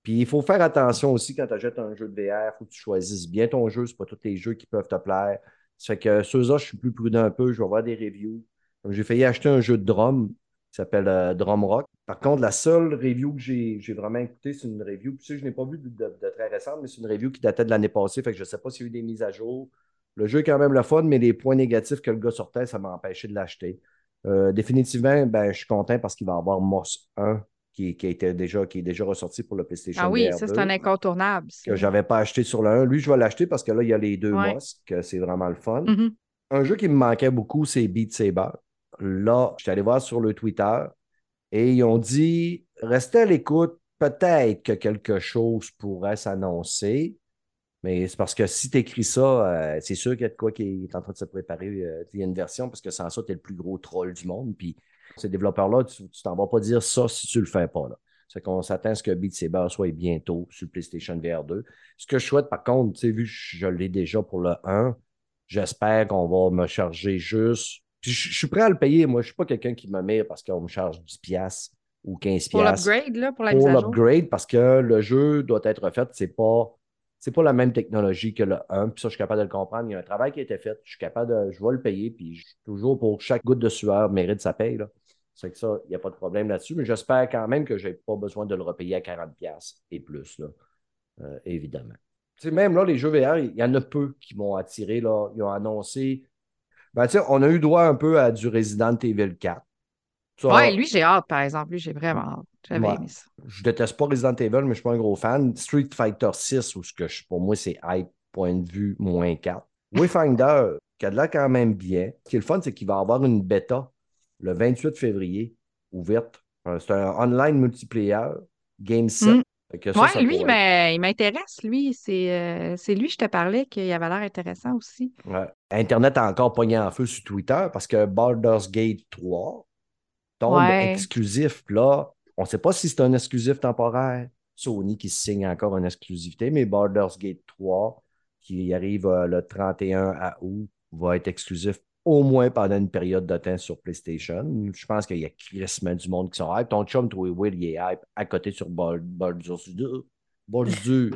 Puis il faut faire attention aussi quand tu achètes un jeu de VR, il faut que tu choisisses bien ton jeu. Ce pas tous les jeux qui peuvent te plaire. Ça fait que ceux-là, je suis plus prudent un peu. Je vais voir des reviews. J'ai failli acheter un jeu de drum qui s'appelle euh, Drum Rock. Par contre, la seule review que j'ai vraiment écoutée, c'est une review. Puis, tu sais, je n'ai pas vu de, très récente, mais c'est une review qui datait de l'année passée. Fait que je ne sais pas s'il y a eu des mises à jour Le jeu est quand même le fun, mais les points négatifs que le gars sortait, ça m'a empêché de l'acheter. Euh, définitivement, ben, je suis content parce qu'il va avoir Moss 1 qui, qui, était déjà, qui est déjà ressorti pour le PlayStation Ah oui, ça, c'est 2, un incontournable. que je n'avais pas acheté sur le 1. Lui, je vais l'acheter parce que là, il y a les deux Ouais. Moss, que c'est vraiment le fun. Mhm. Un jeu qui me manquait beaucoup, c'est Beat Saber. Là, je suis allé voir sur le Twitter et ils ont dit restez à l'écoute, peut-être que quelque chose pourrait s'annoncer. Mais c'est parce que si tu écris ça, euh, c'est sûr qu'il y a de quoi qui est en train de se préparer. euh, il y a une version parce que sans ça, tu es le plus gros troll du monde. Puis ces développeurs-là, tu t'en vas pas dire ça si tu le fais pas. Là. C'est qu'on s'attend à ce que Beat Saber soit bientôt sur le PlayStation VR 2. Ce que je souhaite, par contre, tu sais, vu que je l'ai déjà pour le 1, j'espère qu'on va me charger juste. Puis je, je suis prêt à le payer. Moi, je suis pas quelqu'un qui me met parce qu'on me charge 10$ ou 15$. Pour l'upgrade, là, pour la pour l'upgrade parce que le jeu doit être fait. C'est pas. C'est pas la même technologie que le 1, puis ça, je suis capable de le comprendre. Il y a un travail qui a été fait. Je suis capable de. Je vais le payer, puis je- toujours pour chaque goutte de sueur mérite sa paye. Là. C'est que ça, il n'y a pas de problème là-dessus, mais j'espère quand même que je n'ai pas besoin de le repayer à 40$ et plus, là. Euh, évidemment. Même là, les jeux VR, il y en a peu qui m'ont attiré. Là. Ils ont annoncé. Ben, on a eu droit un peu à du Resident Evil 4. Ça, Ouais, lui, j'ai hâte, par exemple. Lui, j'ai vraiment hâte. J'avais Ouais. aimé ça. je déteste pas Resident Evil, mais je suis pas un gros fan. Street Fighter 6, où ce que je- pour moi, c'est hype, point de vue, moins 4. Wayfinder, qui a de l'air quand même bien. Ce qui est le fun, c'est qu'il va avoir une bêta le 28 février, ouverte. Euh, C'est un online multiplayer, Game 7. Mm. Ouais, ça lui, mais il m'intéresse, lui. C'est euh, c'est lui, je te parlais, qu'il avait l'air intéressant aussi. ouais. Internet a encore pogné en feu sur Twitter parce que Baldur's Gate 3 tombe Ouais. exclusif. Là, on ne sait pas si c'est un exclusif temporaire. Sony qui signe encore une exclusivité, mais Baldur's Gate 3, qui arrive euh, le 31 à août, va être exclusif au moins pendant une période de temps sur PlayStation. Je pense qu'il y a crissement du monde qui sont hype. Ton chum, toi, Will, il est hype à côté sur Bal- Baldur's 2. Baldur's 2.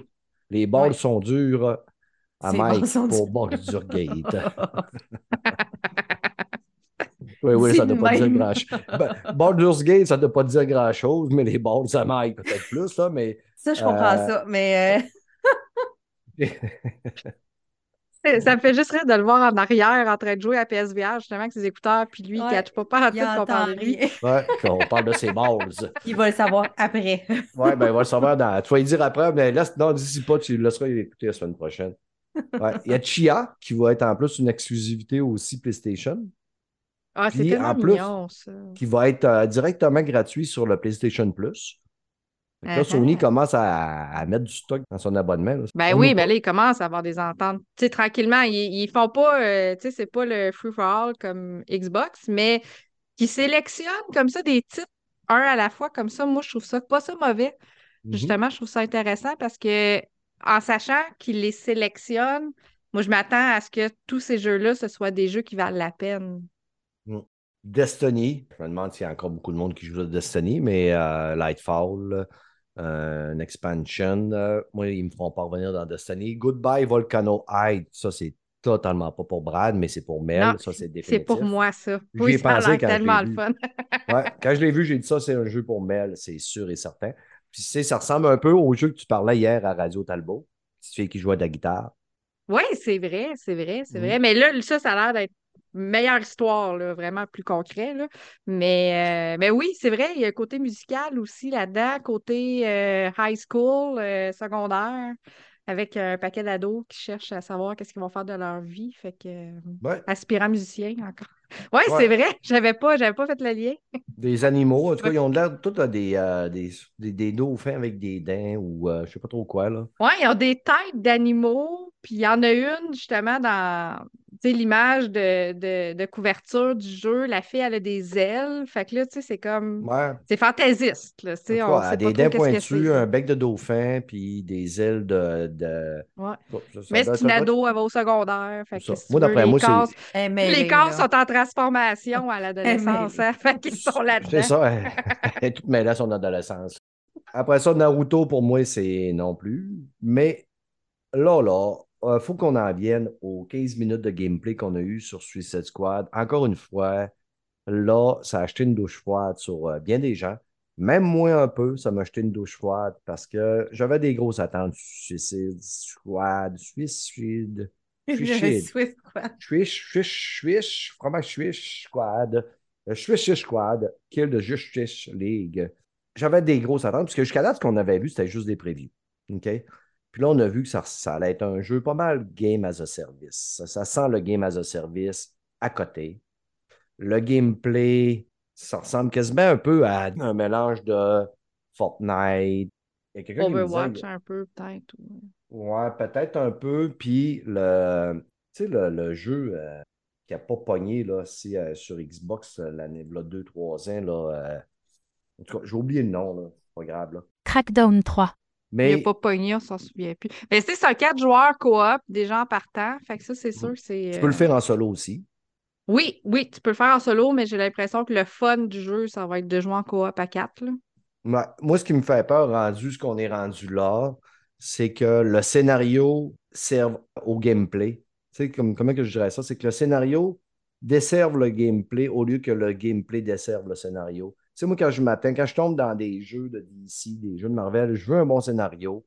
Les balles Ouais. sont dures à Mike pour durs. Baldur's Gate. Oui, oui, ça ne doit pas dire grand-chose. Ben, Baldur's Gate, ça ne doit pas dire grand-chose, mais les balles, ça m'aille peut-être plus, là, mais Ça, je comprends Euh, ça, mais euh, Ça me fait juste rire de le voir en arrière en train de jouer à PSVR, justement, avec ses écouteurs, puis lui, il ne catch pas pas en il tête qu'on entend parle de lui. ouais, on parle de ses balles. Il va le savoir après. Ouais, ben, il va le savoir dans. Tu vas lui dire après, mais laisse, non, d'ici pas, tu le laisseras écouter la semaine prochaine. Ouais. Il y a Chia, qui va être en plus une exclusivité aussi PlayStation, Ah, c'est tellement en plus, mignon, ça. qui va être euh, directement gratuit sur le PlayStation Plus. Là, Uh-huh. Sony commence à, à mettre du stock dans son abonnement. là. Ben On oui, nous ben là, ils commencent à avoir des ententes. Tu sais, tranquillement, ils, ils font pas, euh, tu sais, c'est pas le free for all comme Xbox, mais qui sélectionnent comme ça des titres un à la fois, comme ça. Moi, je trouve ça pas ça mauvais. Mhm. Justement, je trouve ça intéressant parce que en sachant qu'ils les sélectionnent, moi, je m'attends à ce que tous ces jeux-là, ce soient des jeux qui valent la peine. Destiny. Je me demande s'il y a encore beaucoup de monde qui joue à Destiny, mais euh, Lightfall, une expansion. euh, moi, ils me feront pas revenir dans Destiny. Goodbye Volcano Hide. Ça, c'est totalement pas pour Brad, mais c'est pour Mel. Non, ça, c'est définitif. C'est pour moi, ça. Oui, ça pensé quand tellement le fun. Ouais, quand je l'ai vu, j'ai dit ça, c'est un jeu pour Mel, c'est sûr et certain. Puis, tu sais, ça ressemble un peu au jeu que tu parlais hier à Radio Talbot. Petite fille qui jouait de la guitare. Oui, c'est vrai, c'est vrai, c'est vrai. Mais là, ça, ça a l'air d'être meilleure histoire, là, vraiment plus concret. Là. Mais, euh, mais oui, c'est vrai, il y a un côté musical aussi là-dedans, côté euh, high school, euh, secondaire, avec un paquet d'ados qui cherchent à savoir qu'est-ce qu'ils vont faire de leur vie. Fait que Ouais. aspirant musicien encore. Oui, Ouais. c'est vrai, j'avais pas, j'avais pas fait le lien. Des animaux, en tout cas, ils ont l'air tous à des, euh, des, des, des dauphins avec des dents ou euh, je sais pas trop quoi, là. Oui, ils ont des têtes d'animaux, puis il y en a une justement dans tu sais, l'image de, de, de couverture du jeu. La fille, elle a des ailes. Fait que là, tu sais, c'est comme. Ouais. C'est fantaisiste, là. On sait des pas dents pointues, un bec de dauphin, puis des ailes de. de... Ouais. Oh, ça- ça Mais c'est une ado, elle va au secondaire. Fait que Moi, d'après les moi, Eh, les corps sont en transformation à l'adolescence. hein. Fait qu'ils sont C'est là-dedans. ça, elle, elle est toute mêlée à son adolescence. Après ça, Naruto, pour moi, c'est non plus. Mais là, là, il faut qu'on en vienne aux 15 minutes de gameplay qu'on a eu sur Suicide Squad. Encore une fois, là, ça a acheté une douche froide sur euh, bien des gens. Même moi un peu, ça m'a acheté une douche froide parce que j'avais des grosses attentes. Suicide Squad, Suicide. Swiss Squad. Swish, swish, swish, fromage swish squad. Le Swish Squad, Kill the Justice League. J'avais des grosses attentes, parce que jusqu'à là, ce qu'on avait vu, c'était juste des previews. OK? Puis là, on a vu que ça, ça allait être un jeu pas mal game as a service. Ça, ça sent le game as a service à côté. Le gameplay, ça ressemble quasiment un peu à un mélange de Fortnite. Il y a disait- Overwatch un peu, peut-être. Ou- Ouais, peut-être un peu. Puis le, tu sais, le, le jeu euh, qui n'a pas pogné là, c'est euh, sur Xbox euh, l'année 2-3 ans. Là, euh, en tout cas, j'ai oublié le nom, là. C'est pas grave. Là. Crackdown 3. Il Mais n'a pas pogné, on s'en souvient plus. Mais tu sais, c'est un quatre joueurs coop, des gens partant. Fait que ça, c'est sûr que c'est. tu peux le faire en solo aussi. Oui, oui, tu peux le faire en solo, mais j'ai l'impression que le fun du jeu, ça va être de jouer en coop à quatre. Là. Ouais, Moi, ce qui me fait peur, rendu ce qu'on est rendu là, c'est que le scénario serve au gameplay. Tu sais, comme, comment que je dirais ça? C'est que le scénario desserve le gameplay au lieu que le gameplay desserve le scénario. Tu sais, moi, quand je m'attends, quand je tombe dans des jeux de DC, des jeux de Marvel, je veux un bon scénario.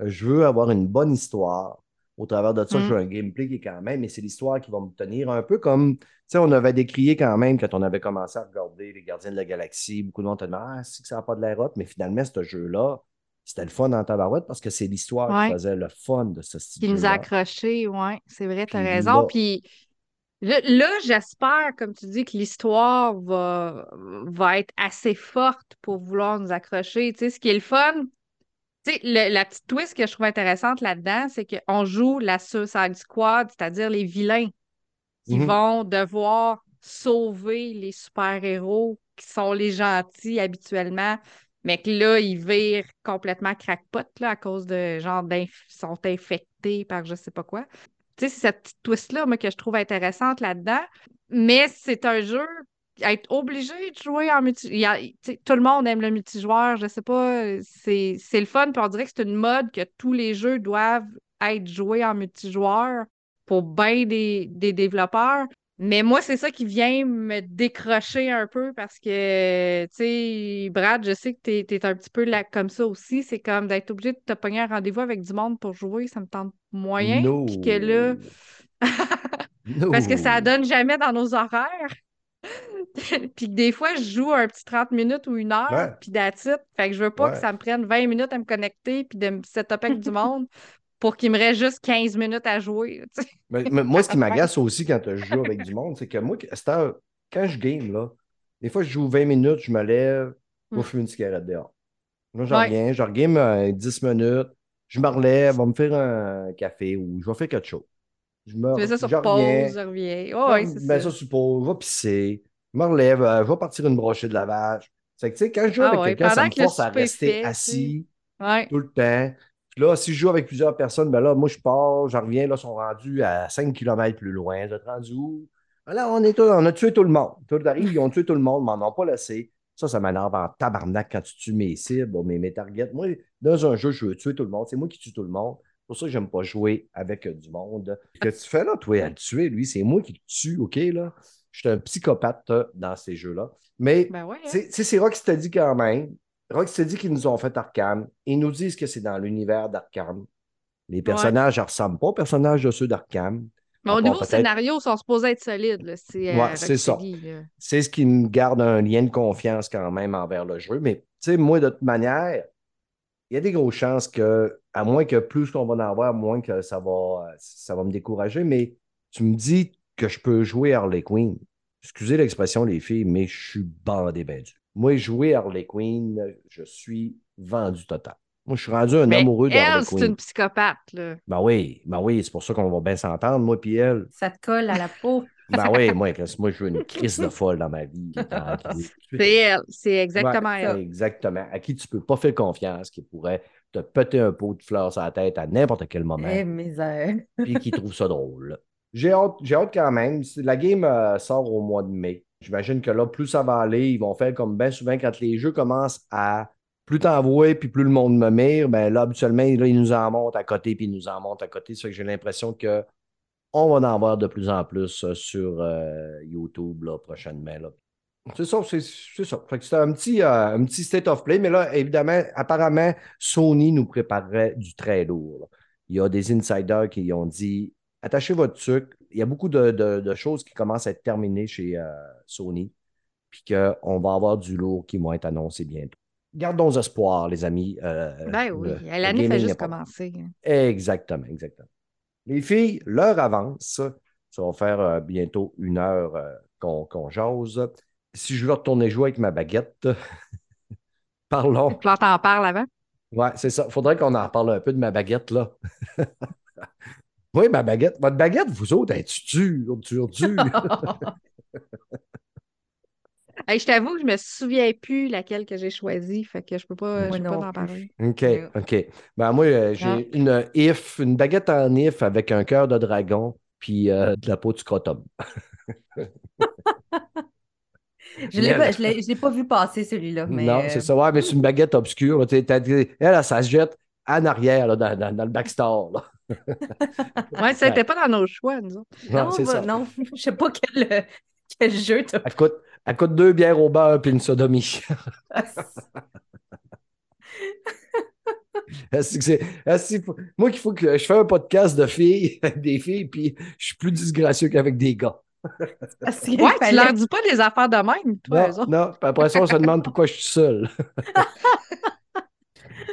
Euh, Je veux avoir une bonne histoire. Au travers de ça, Mm. je veux un gameplay qui est quand même, mais c'est l'histoire qui va me tenir un peu comme, tu sais, on avait décrié quand même quand on avait commencé à regarder Les Gardiens de la Galaxie. Beaucoup de monde te demandé, ah, c'est que ça n'a pas de l'air hot, mais finalement, ce jeu-là, c'était le fun en tabarouette parce que c'est l'histoire Ouais. qui faisait le fun de ce style Qui nous a accrochés, ouais, c'est vrai, tu as Puis raison. là- Puis là, j'espère, comme tu dis, que l'histoire va, va être assez forte pour vouloir nous accrocher. Tu sais, ce qui est le fun, tu sais, le- la petite twist que je trouve intéressante là-dedans, c'est qu'on joue la Suicide Squad, c'est-à-dire les vilains qui Mhm. vont devoir sauver les super-héros qui sont les gentils habituellement, mais que là, ils virent complètement crackpot là, à cause de genre d'inf- sont infectés par je sais pas quoi. Tu sais, c'est cette petite twist-là, moi, que je trouve intéressante là-dedans. Mais c'est un jeu, être obligé de jouer en multijoueur. Tout le monde aime le multijoueur, je sais pas. C'est c'est le fun, puis on dirait que c'est une mode que tous les jeux doivent être joués en multijoueur pour bien des, des développeurs. Mais moi, c'est ça qui vient me décrocher un peu parce que, tu sais, Brad, je sais que t'es, t'es un petit peu là comme ça aussi. C'est comme d'être obligé de te pogner un rendez-vous avec du monde pour jouer, ça me tente moyen. No. Puis que là, parce que ça donne jamais dans nos horaires. puis que des fois, je joue un petit 30 minutes ou une heure, Ouais. puis it. Fait que je veux pas que ça me prenne 20 minutes à me connecter puis de me setuper avec du monde pour qu'il me reste juste 15 minutes à jouer. sais. Mais- mais moi, ce qui m'agace aussi quand je joue avec du monde, c'est que moi, quand je game, là, des fois, je joue 20 minutes, je me lève, je Mm. fumer une cigarette dehors. Là, je Ouais. reviens, je regame euh, 10 minutes, je me relève, on va me faire un café ou je vais faire quelque chose. Je me Tu fais ça sur je pause, je reviens. Oh, oui, c'est mets ça. ça sur pause, je vais pisser, je me relève, euh, je vais partir une brochée de lavage. C'est que, tu sais, quand je joue Ah avec ouais, quelqu'un, ça me force à rester fait, assis Ouais. tout le temps. Puis là, si je joue avec plusieurs personnes, ben là, moi, je pars, je reviens, là, ils sont rendus à 5 km plus loin. Vous êtes rendus où? Ben Là, on, est on a tué tout le monde. Tout arrive, ils ont tué tout le monde, m'en ont pas laissé. Ça, ça m'énerve en tabarnak quand tu tues mes cibles, mes, mes targets. Moi, dans un jeu, je veux tuer tout le monde. C'est moi qui tue tout le monde. C'est pour ça que j'aime pas jouer avec du monde. Ce que tu fais là, toi, à le tuer, lui, c'est moi qui le tue, OK, là? Je suis un psychopathe dans ces jeux-là. Mais Ben ouais. hein. c'est c'est- c'est Rocksteady quand même. Rocksteady qui nous ont fait Arkham. Ils nous disent que c'est dans l'univers d'Arkham. Les personnages ne ressemblent pas aux personnages de ceux d'Arkham. Mais au niveau scénario, ils sont supposés être solides. C'est euh, Ouais, c'est ça. C'est ce qui me garde un lien de confiance quand même envers le jeu. Mais, tu sais, moi, de toute manière, il y a des grosses chances que, à moins que plus qu'on va en avoir, moins que ça va, ça va me décourager. Mais tu me dis que je peux jouer Harley Quinn. Excusez l'expression, les filles, mais je suis bandé ben dur. Moi, jouer Harley Quinn, je suis vendu total. Moi, je suis rendu un Mais amoureux elle, c'est Quinn. une psychopathe. Là. Ben oui, ben oui, c'est pour ça qu'on va bien s'entendre, moi puis elle. Ça te colle à la peau. Ben oui, moi, moi, je veux une crise de folle dans ma vie. C'est elle. C'est exactement Ouais, elle. Exactement. À qui tu peux pas faire confiance, qui pourrait te péter un pot de fleurs sur la tête à n'importe quel moment, Eh, misère. puis qui trouve ça drôle. J'ai hâte, j'ai hâte quand même. La game euh, sort au mois de mai. J'imagine que là, plus ça va aller, ils vont faire comme bien souvent quand les jeux commencent à plus t'envoyer, puis plus le monde me mire, ben là, habituellement, ils nous en montent à côté, puis ils nous en montent à côté. Ça que j'ai l'impression que on va en voir de plus en plus euh, sur euh, YouTube là, prochainement. Là. C'est ça, c'est c'est ça. C'était un petit, euh, un petit state of play, mais là, évidemment, apparemment, Sony nous préparerait du très lourd. Il y a des insiders qui ont dit attachez votre sucre. Il y a beaucoup de, de- de choses qui commencent à être terminées chez euh, Sony, puis qu'on va avoir du lourd qui va être annoncé bientôt. Gardons espoir, les amis. euh, Ben oui, l'année fait juste commencer. hein. Exactement, exactement. Les filles, l'heure avance. Ça va faire euh, bientôt une heure qu'on qu'on jase. Si je veux retourner jouer avec ma baguette, parlons. Puis là, t'en parles avant? Ouais, c'est ça. Faudrait qu'on en parle un peu de ma baguette, là. oui, ma baguette. Votre baguette, vous autres, elle est dure, dure, dure? Hey, je t'avoue que je me souviens plus laquelle que j'ai choisie, fait que je peux pas, je peux non pas en parler. OK, Ouais. OK. Ben, moi, euh, j'ai Ah. une if, une baguette en if avec un cœur de dragon, puis euh, de la peau de scrotum. Je je l'ai- je l'ai pas vu passer celui-là. Mais, non, euh, c'est ça. Ouais, mais c'est une baguette obscure. Elle, elle, ça se jette en arrière, là, dans, dans- dans le backstore. Ouais, ça n'était pas dans nos choix, nous autres. Non, Non, c'est bah, ça. non, je sais pas quel, euh, quel jeu t'as Elle coûte, elle coûte deux bières au beurre puis une sodomie. Moi, qu'il faut que je fais un podcast de filles avec des filles, puis je suis plus disgracieux qu'avec des gars. Parce Ouais, tu leur dis pas des affaires de même, toi, eux Non, autres. non. Puis après ça, on se demande pourquoi je suis seul.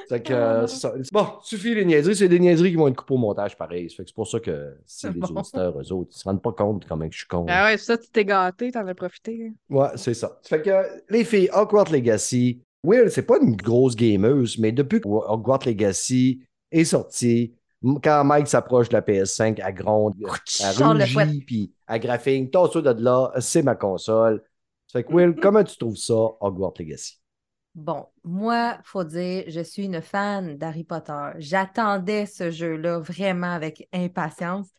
C'est que, euh, c'est ça. Bon, suffit les niaiseries. C'est des niaiseries qui vont être coupées au montage pareil. Fait que c'est pour ça que c'est des Bon. auditeurs, eux autres. Ils se rendent pas compte comment que je suis con. Ah ouais, ça, tu t'es gâté, t'en as profité. hein. Ouais, c'est ça. Fait que euh, les filles, Hogwarts Legacy, Will, c'est pas une grosse gameuse, mais depuis que Hogwarts Legacy est sorti, quand Mike s'approche de la PS5, elle gronde, elle rugit, puis elle graphine, tasse de là, c'est ma console. Fait que Will, comment tu trouves ça, Hogwarts Legacy? Bon, moi, faut dire, je suis une fan d'Harry Potter. J'attendais ce jeu-là vraiment avec impatience.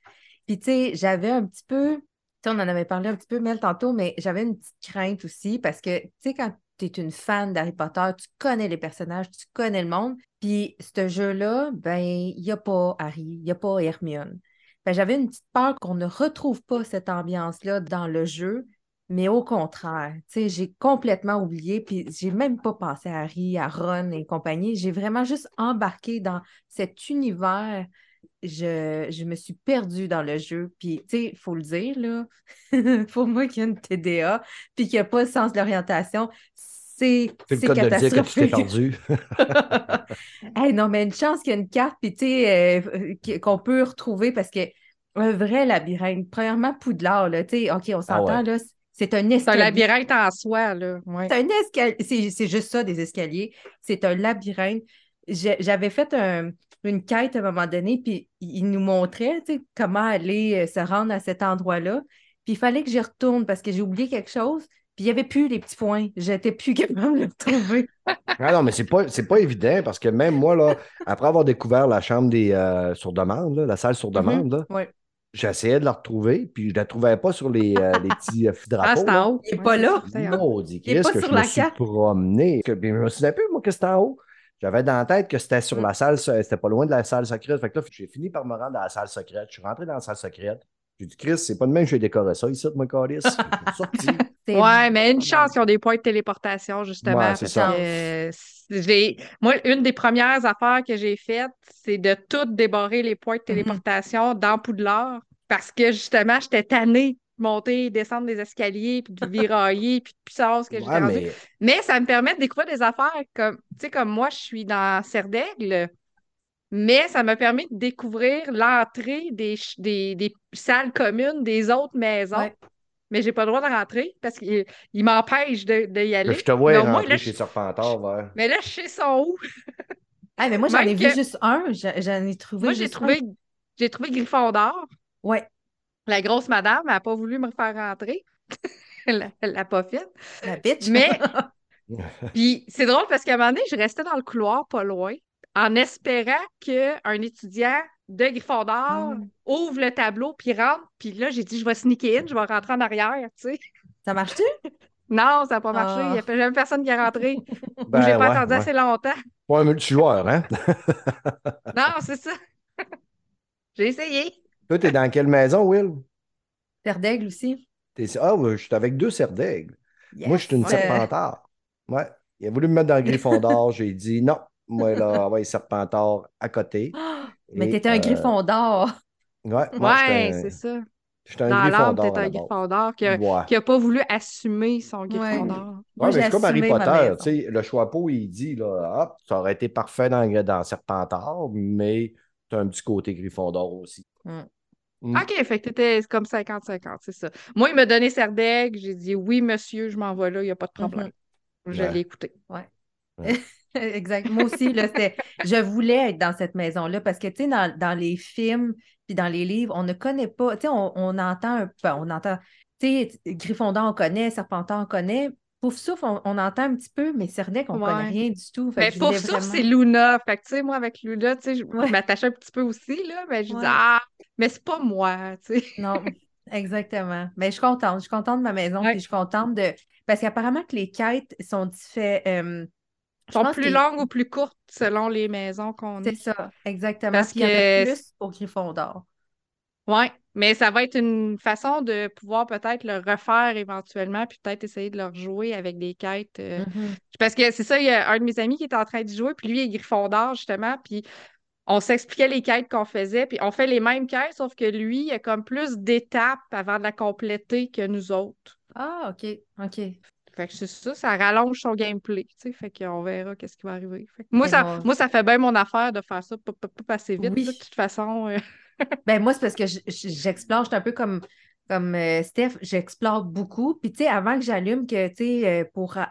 Puis, tu sais, j'avais un petit peu, tu sais, on en avait parlé un petit peu, Mel, tantôt, mais j'avais une petite crainte aussi parce que, tu sais, quand tu es une fan d'Harry Potter, tu connais les personnages, tu connais le monde. Puis, ce jeu-là, ben, il n'y a pas Harry, il n'y a pas Hermione. Ben, j'avais une petite peur qu'on ne retrouve pas cette ambiance-là dans le jeu. Mais au contraire, tu sais, j'ai complètement oublié, puis j'ai même pas pensé à Harry, à Ron et compagnie. J'ai vraiment juste embarqué dans cet univers. Je, je me suis perdue dans le jeu. Puis, tu sais, il faut le dire, là, pour moi qui a une TDA, puis qui n'a pas le sens de l'orientation, c'est le c'est catastrophique. perdu. Hey, non, mais une chance qu'il y a une carte, puis tu sais, euh, qu- qu'on peut retrouver parce que un vrai labyrinthe, premièrement, Poudlard, là, tu sais, OK, on s'entend, Ah ouais. là, c'est un C'est un escalier. labyrinthe en soi, là. Ouais. C'est un escalier. C'est c'est juste ça, des escaliers. C'est un labyrinthe. J'ai- J'avais fait un- une quête à un moment donné, puis il nous montrait comment aller euh, se rendre à cet endroit-là. Puis il fallait que j'y retourne parce que j'ai oublié quelque chose. Puis il n'y avait plus les petits points. J'étais plus capable de le retrouver. Ah non, mais c'est pas, c'est pas évident parce que même moi, là, après avoir découvert la chambre des euh, sur demande, là, la salle sur demande, là, Ouais. J'essayais de la retrouver, puis je la trouvais pas sur les, euh, les petits euh, Ah, drapeaux. c'est là. en haut. Il est pas là. c'est. Maudit Il est Christ, pas que sur je me la suis carte. promené. Que- je me souviens plus, moi, que c'était en haut. J'avais dans la tête que c'était sur Mm. la salle, c'était pas loin de la salle secrète. Fait que là, j'ai fini par me rendre dans la salle secrète. Je suis rentré dans la salle secrète. J'ai dit, Chris, c'est pas de même que j'ai décoré ça ici, mon calice. Ouais, mais une chance qu'ils ont des points de téléportation, justement. Ouais, c'est parce ça. que, euh, j'ai- Moi, une des premières affaires que j'ai faites, c'est de tout débarrer les points de téléportation dans Poudlard parce que, justement, j'étais tannée de monter et descendre des escaliers, puis de virailler, puis de puissance que Ouais, mais Mais ça me permet de découvrir des affaires comme, tu sais, comme moi, je suis dans Serdaigle, mais ça m'a permis de découvrir l'entrée des, des, des salles communes des autres maisons. Ouais. Mais j'ai pas le droit de rentrer parce qu'il il m'empêche de, de y aller. je te vois moins, rentrer là, chez Serpentard. Mais là, je sais son où. Ah, mais moi, j'en ai vu que- juste un. J'en ai trouvé Moi, j'ai trouvé, j'ai trouvé Gryffondor. Ouais, La grosse madame, elle n'a pas voulu me faire rentrer. elle elle l'a pas fait. la bitch. Mais Puis c'est drôle parce qu'à un moment donné, je restais dans le couloir pas loin en espérant qu'un étudiant de Gryffondor Ah. ouvre le tableau puis rentre. Puis là, j'ai dit, je vais sneaker in, je vais rentrer en arrière, tu sais. Ça marche-tu? Non, ça n'a pas marché. Ah. Il n'y a jamais personne qui est rentré. Ou Ben, j'ai pas ouais, attendu ouais. assez longtemps. Pas un multijoueur, hein? Non, c'est ça. j'ai essayé. Toi, t'es dans quelle maison, Will? Terre d'aigle aussi. T'es... Ah, ouais, je suis avec deux cerfs d'aigle. Moi, je suis une Yes. serpentard. Ouais. Il a voulu me mettre dans le Gryffondor. J'ai dit non. Moi, là, ouais, serpentard à côté. Ah, mais t'étais un euh, griffon d'or. Ouais, Ouais, c'est ça. j'étais un Dans Gryffondor t'es un. Gryffondor qui a, Ouais. qui a pas voulu assumer son Gryffondor. Moi, Ouais, mais c'est comme Harry Potter, tu sais, le choix-peau, il dit, là, ah, ça aurait été parfait dans, dans Serpentard, mais tu as un petit côté Gryffondor aussi. Mm. Mm. OK, fait que t'étais comme 50-50, c'est ça. Moi, il m'a donné Serdaigle, j'ai dit oui, monsieur, je m'en vais là, il n'y a pas de problème. Je Ouais. l'ai écouté. Exact. Moi aussi, là. Je voulais être dans cette maison-là parce que, tu sais, dans, dans les films puis dans les livres, on ne connaît pas. Tu sais, on, on entend un peu. On entend. Tu sais, Gryffondor, on connaît, Serpentard, on connaît. Pouf souffle, on, on entend un petit peu, mais Serdaigle, on ne Ouais. connaît rien du tout. Mais voulais ça, vraiment- c'est Luna. Fait que, tu sais, moi, avec Luna, tu sais, je Ouais. m'attachais un petit peu aussi, là, mais je Ouais. dis, ah, mais c'est pas moi, tu sais. Non, exactement. Mais je suis contente. Je suis contente de ma maison. Puis je suis contente de. Parce qu'apparemment que les quêtes sont différentes. euh, sont plus longues ou plus courtes selon les maisons qu'on C'est est. ça, exactement. Parce Puis il y en a plus pour Gryffondor. Oui, mais ça va être une façon de pouvoir peut-être le refaire éventuellement, puis peut-être essayer de le rejouer avec des quêtes. euh, Mhm. Parce que c'est ça, il y a un de mes amis qui est en train d'y jouer, puis lui, il est Gryffondor, justement, puis on s'expliquait les quêtes qu'on faisait, puis on fait les mêmes quêtes, sauf que lui, il a comme plus d'étapes avant de la compléter que nous autres. Ah, OK, OK. Fait que c'est ça, ça rallonge son gameplay, tu sais, fait qu'on verra qu'est-ce qui va arriver. Fait que moi, Mais ça, bon. moi, ça fait bien mon affaire de faire ça, pas, pas- pas assez vite, Oui. là, de toute façon. euh, Ben moi, c'est parce que j'explore, je suis un peu comme, comme euh, Steph, j'explore beaucoup. Puis, tu sais, avant que j'allume, que, tu sais, euh, pour euh,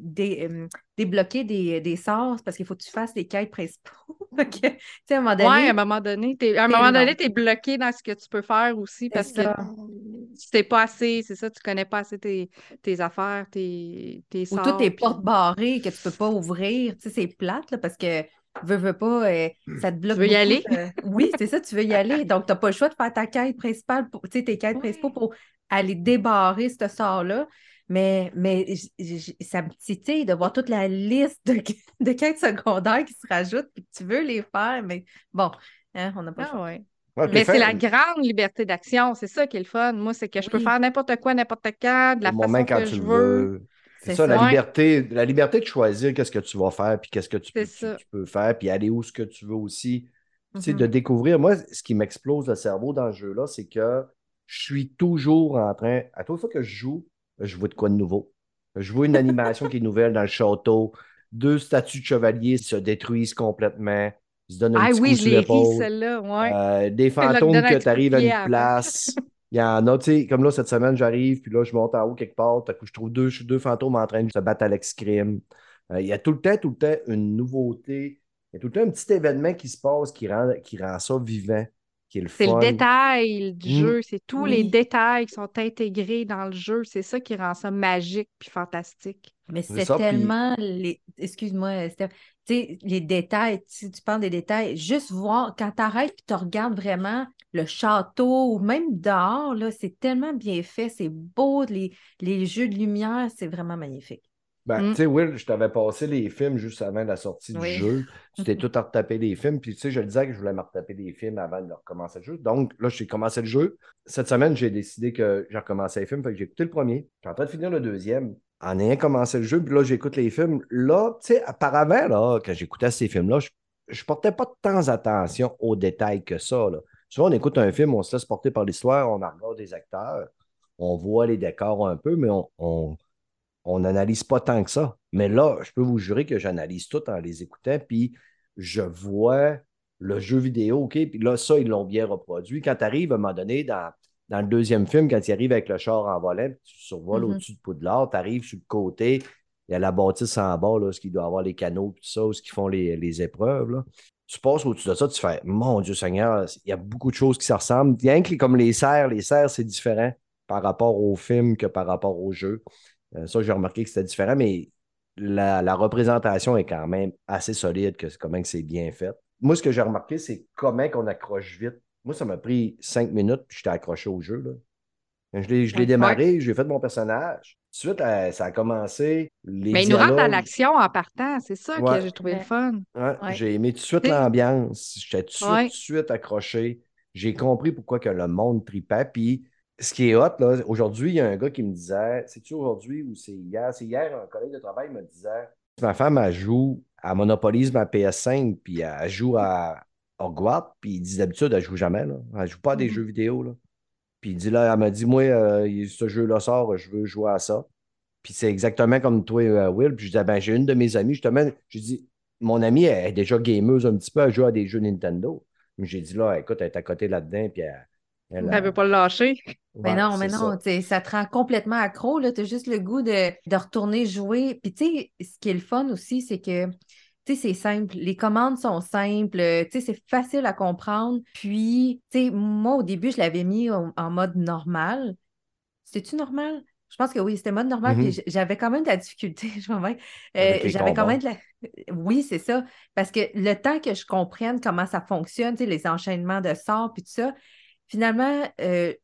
dé- débloquer des, des sorts, parce qu'il faut que tu fasses les quêtes principaux. Tu sais, à un moment donné, Ouais, à un moment donné, t'es, à un moment donné, t'es bloqué dans ce que tu peux faire aussi parce que tu sais pas assez, c'est ça, tu connais pas assez tes, tes affaires, tes, tes ou toutes tes puis- portes barrées que tu peux pas ouvrir. Tu sais, c'est plate, là, parce que veux, veux pas, euh, ça te bloque. Tu veux y aller? euh, oui, c'est ça, tu veux y aller. Donc, tu n'as pas le choix de faire ta quête principale, tu sais, tes quêtes principaux pour aller débarrer ce sort-là. Mais, mais j- j- ça me titille de voir toute la liste de, de quêtes secondaires qui se rajoutent, puis que tu veux les faire, mais bon, hein, on n'a pas le Ah choix. ouais. Ouais, puis Mais c'est la grande liberté d'action, c'est ça qui est le fun. Moi, c'est que je peux Oui. faire n'importe quoi, n'importe quand, de la au façon moment quand que tu je le veux. veux. C'est ça, ça. la liberté, la liberté de choisir qu'est-ce que tu vas faire, puis qu'est-ce que tu peux, C'est tu, ça. tu peux faire, puis aller où ce que tu veux aussi. Tu sais, de découvrir. Moi, ce qui m'explose le cerveau dans ce jeu-là, c'est que je suis toujours en train, à toute fois que je joue, je vois de quoi de nouveau. Je vois une animation qui est nouvelle dans le château. Deux statues de chevaliers se détruisent complètement. Ils se donnent un Ah petit oui, coup sur l'épaule. celle-là, ouais. Euh, des fantômes que tu arrives à une place. Il y en a, tu sais, comme là, cette semaine, j'arrive, puis là, je monte en haut quelque part. Je trouve deux, deux fantômes en train de se battre à l'escrime. Euh, il y a tout le temps, tout le temps une nouveauté. Il y a tout le temps un petit événement qui se passe qui rend, qui rend ça vivant, qui est le C'est le détail du Mm. jeu, c'est tous les détails qui sont intégrés dans le jeu. C'est ça qui rend ça magique puis fantastique. Mais C'est puis- tellement les. Excuse-moi, Steph. Tu sais, les détails, si tu parles des détails, juste voir, quand tu arrêtes et tu regardes vraiment le château ou même dehors, là, c'est tellement bien fait, c'est beau, les, les jeux de lumière, c'est vraiment magnifique. Ben, Mm. tu sais, Will, je t'avais passé les films juste avant la sortie du jeu. Tu t'es tout à retaper les films. Puis, tu sais, je le disais que je voulais me retaper les films avant de recommencer le jeu. Donc, là, j'ai commencé le jeu. Cette semaine, j'ai décidé que j'ai recommencé les films. Fait que j'ai écouté le premier. Je suis en train de finir le deuxième. En ayant commencé le jeu, puis là, j'écoute les films. Là, tu sais, auparavant, là, quand j'écoutais ces films-là, je, je portais pas tant attention aux détails que ça. Là. Souvent, on écoute un film, on se laisse porter par l'histoire, on regarde des acteurs, on voit les décors un peu, mais on, n'analyse pas tant que ça. Mais là, je peux vous jurer que j'analyse tout en les écoutant, puis je vois le jeu vidéo, OK, puis là, ça, ils l'ont bien reproduit. Quand tu arrives à un moment donné dans, dans le deuxième film, quand il arrive avec le char en volant, tu survoles Mhm. au-dessus de Poudlard, tu arrives sur le côté, il y a la bâtisse en bas, là, ce qui doit avoir les canaux, tout ça, ce qui font les, les épreuves, là. Tu passes au-dessus de ça, tu fais, mon Dieu Seigneur, il y a beaucoup de choses qui se ressemblent. Rien que comme les serres, les serres, c'est différent par rapport au film que par rapport au jeu. Euh, ça, j'ai remarqué que c'était différent, mais la, la représentation est quand même assez solide, que c'est- comment c'est bien fait. Moi, ce que j'ai remarqué, c'est comment qu'on accroche vite. Moi, ça m'a pris cinq minutes, puis j'étais accroché au jeu. Là. Je l'ai je l'ai Ouais. démarré, j'ai fait mon personnage. Ensuite, euh, ça a commencé. Les Mais il nous rentre dans l'action en partant, c'est ça Ouais. que j'ai trouvé le fun. Ouais, Ouais. J'ai aimé tout de suite l'ambiance. J'étais tout de suite, suite accroché. J'ai compris pourquoi que le monde tripait. Puis, ce qui est hot, là, aujourd'hui, il y a un gars qui me disait, c'est-tu aujourd'hui ou c'est hier? C'est hier, un collègue de travail me disait, ma femme, elle joue, elle monopolise ma PS5, puis elle joue à, Hogwarts, puis il dit d'habitude, elle joue jamais, là. Elle joue pas à des Mhm. jeux vidéo, là. Puis il dit là, elle m'a dit, moi, euh, ce jeu-là sort, je veux jouer à ça. Puis c'est exactement comme toi, euh, Will. Puis je disais, ben, j'ai une de mes amies, justement, j'ai dit, mon amie, elle est déjà gameuse un petit peu, elle joue à des jeux Nintendo. Mais j'ai dit, là, écoute, elle est à côté là-dedans, puis elle. elle, Elle veut pas le lâcher. Mais non, mais non, ça. tu sais, ça te rend complètement accro. Tu as juste le goût de, de retourner jouer. Puis, tu sais, ce qui est le fun aussi, c'est que, tu sais, c'est simple. Les commandes sont simples. Tu sais, c'est facile à comprendre. Puis, tu sais, moi, au début, je l'avais mis en, en mode normal. C'était-tu normal? Je pense que oui, c'était mode normal. Puis, j- j'avais quand même de la difficulté. Je m'en vais. Euh, j'avais quand même de la. Oui, c'est ça. Parce que le temps que je comprenne comment ça fonctionne, tu sais, les enchaînements de sorts, puis tout ça, finalement, euh,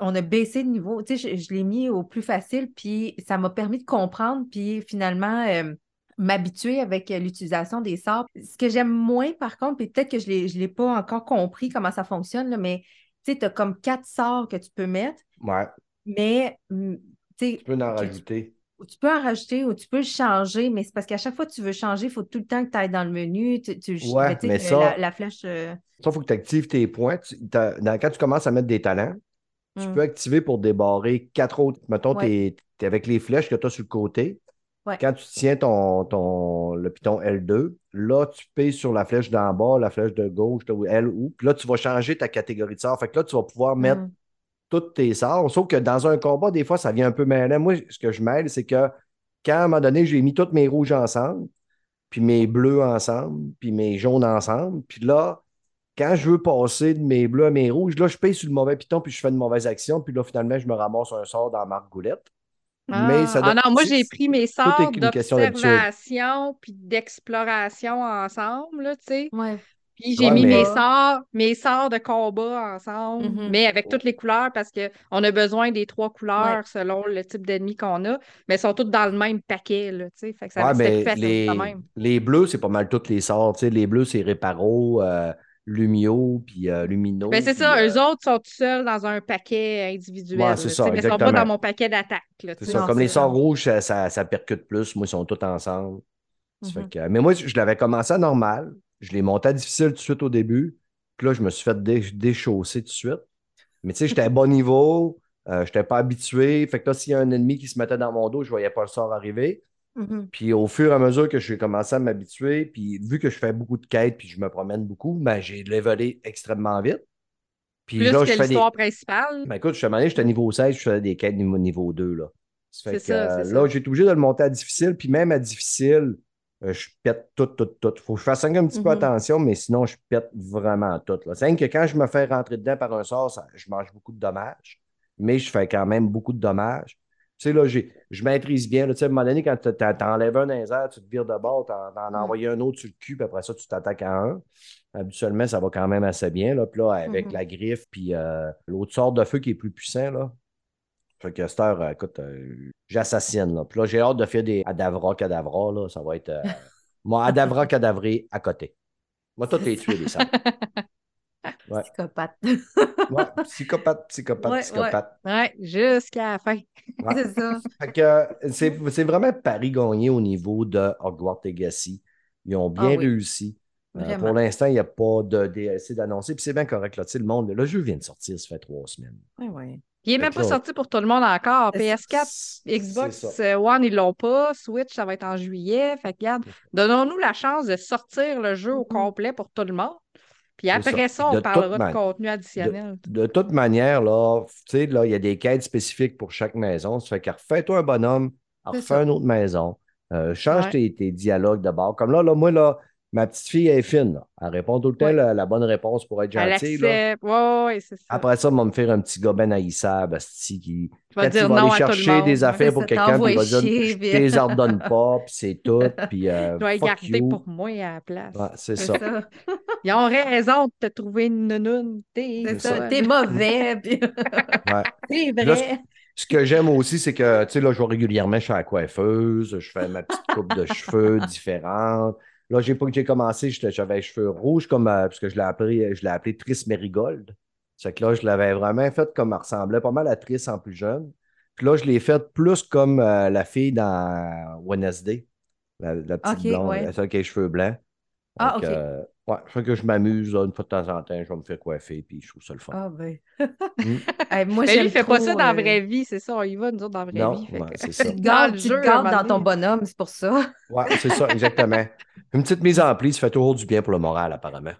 on a baissé de niveau. Tu sais, je, je l'ai mis au plus facile, puis ça m'a permis de comprendre, puis finalement, euh, m'habituer avec euh, l'utilisation des sorts. Ce que j'aime moins, par contre, puis peut-être que je ne l'ai pas encore compris comment ça fonctionne, là, mais tu sais, tu as comme quatre sorts que tu peux mettre, Ouais, mais mm, tu tu peux en tu- rajouter. ou tu peux en rajouter ou tu peux le changer, mais c'est parce qu'à chaque fois que tu veux changer, il faut tout le temps que tu ailles dans le menu. Tu, tu- Ouais, tu mais ça- la, la flèche. euh, Ça, il faut que tu actives tes points. Tu- dans- quand tu commences à mettre des talents, tu peux activer pour débarrer quatre autres. Mettons, Ouais. t'es, t'es avec les flèches que tu as sur le côté. Ouais. Quand tu tiens ton, ton, le piton L2, là, tu payes sur la flèche d'en bas, la flèche de gauche, L ou. Puis là, tu vas changer ta catégorie de sort. Fait que là, tu vas pouvoir mettre Hmm. tous tes sorts. Sauf que dans un combat, des fois, ça vient un peu mêlant. Moi, ce que je mêle, c'est que quand à un moment donné, j'ai mis tous mes rouges ensemble, puis mes bleus ensemble, puis mes jaunes ensemble, puis là, quand je veux passer de mes bleus à mes rouges, là, je paye sur le mauvais piton, puis je fais une mauvaise action, puis là, finalement, je me ramasse un sort dans ma goulette. Mais ça ah non, moi j'ai pris mes sorts d'observation puis d'exploration ensemble, là, tu sais. Ouais. Puis j'ai Ouais, mis mais- mes sorts, mes sorts de combat ensemble, Mhm. mais avec toutes les couleurs parce qu'on a besoin des trois couleurs selon le type d'ennemi qu'on a, mais elles sont toutes dans le même paquet, là, tu sais. Fait que ça Ouais, facile les, quand même. les bleus, c'est pas mal tous les sorts. tu sais. Les bleus, c'est Réparo, euh, Lumio, puis euh, Lumino. Ben, c'est ça, euh, eux autres sont tout seuls dans un paquet individuel. Ouais, c'est ça, mais ils sont pas dans mon paquet d'attaque. C'est ça. Non, Comme les sorts rouges, ça, ça, ça percute plus. Moi, ils sont tous ensemble. Fait Mhm. que- mais moi, je l'avais commencé à normal. Je l'ai monté à difficile tout de suite au début. Puis là, je me suis fait dé- déchausser tout de suite. Mais tu sais, j'étais à bon niveau. Euh, je n'étais pas habitué. Fait que là, s'il y a un ennemi qui se mettait dans mon dos, je ne voyais pas le sort arriver. Mhm. Puis au fur et à mesure que j'ai commencé à m'habituer, puis vu que je fais beaucoup de quêtes, puis je me promène beaucoup, ben, j'ai levelé extrêmement vite. Puis Plus là, que des... l'histoire principale. Ben écoute, je suis j'étais niveau 16, je faisais des quêtes niveau, niveau 2. Là. Ça que, ça, euh, là, j'ai été obligé de le monter à difficile, puis même à difficile, euh, je pète tout, tout, tout. Faut que je fasse un petit peu Mhm. attention, mais sinon, je pète vraiment tout. C'est rien que quand je me fais rentrer dedans par un sort, ça- je mange beaucoup de dommages, mais je fais quand même beaucoup de dommages. Tu sais, là, je maîtrise bien. là. À un moment donné, quand tu t'enlèves un airs, tu te vires de bord, t'en t'en Mhm. envoies un autre sur le cul, puis après ça, tu t'attaques à un. Habituellement, ça va quand même assez bien. Là. Puis là, avec Mhm. la griffe, puis euh, l'autre sort de feu qui est plus puissant, là. Fait que cette heure, euh, écoute, euh, j'assassine. Là. Puis là, j'ai hâte de faire des Adavra Cadavra. Là. Ça va être. moi, Adavra Cadavré à côté. Moi, tous les tuer, les salles. Ouais. Psychopathe. Ouais, psychopathe, psychopathe, Ouais, psychopathe. Ouais, jusqu'à la fin. C'est ça. Fait que euh, c'est vraiment Paris gagné au niveau de Hogwarts Legacy. Ils ont bien Ah oui. réussi. Euh, pour l'instant, il n'y a pas de DLC d'annoncer. Puis c'est bien correct. Là. Le monde, le jeu vient de sortir, ça fait trois semaines. Ouais, ouais. Il n'est même pas sorti pour tout le monde encore. C'est- PS4, C'est Xbox euh, One, ils l'ont pas. Switch, ça va être en juillet. Fait que, regarde, donnons-nous la chance de sortir le jeu au Mhm. complet pour tout le monde. Puis après ça. on de parlera de contenu additionnel. De toute manière, là, tu sais, là, il y a des quêtes spécifiques pour chaque maison. Ça fait que refais-toi un bonhomme, refais une autre maison, euh, change Ouais. tes, tes dialogues de bord. Comme là, là, moi, là, ma petite fille elle est fine. là. Elle répond tout le temps Ouais. la, la bonne réponse pour être Elle gentille. là. Ouais, ouais, c'est ça. Après ça, on va me faire un petit gobin haïssable, qui. Va non aller à tout le chercher monde. des affaires pour quelqu'un, puis il va dire Je puis- les ordonne pas, puis c'est tout, puis euh, Je dois fuck garder you. pour moi à la place. Ouais, c'est ça. ça. Ils ont raison de te trouver une nounoune. T'es ça. T'es mauvais. puis- Ouais. C'est Là, vrai. Ce que j'aime aussi, c'est que, tu sais, là, je vais régulièrement chez la coiffeuse, je fais ma petite coupe de cheveux différente. Là, j'ai pas que j'ai commencé, j'avais les cheveux rouges, comme, euh, parce que je l'ai appelé, je l'ai appelé Triss Marigold. C'est que là, je l'avais vraiment fait comme elle ressemblait pas mal à Triss en plus jeune. Puis là, je l'ai faite plus comme euh, la fille dans Wednesday, la, la petite blonde, ouais. celle qui a les cheveux blancs. Ah, ok. euh, Ouais, fait que je m'amuse, une fois de temps en temps, je vais me faire coiffer, puis je trouve ça le fun. Ah, ben. Mm. Hey, moi, Mais lui, il fait pas ça dans la euh, vraie vie, c'est ça. On y va, nous autres, dans la vraie Non, vie. fait ouais, que- c'est ça. Tu te Dans gardes, le tu te gardes dans ton bonhomme, c'est pour ça. Ouais, c'est ça, exactement. Une petite mise en pli, ça fait toujours du bien pour le moral, apparemment.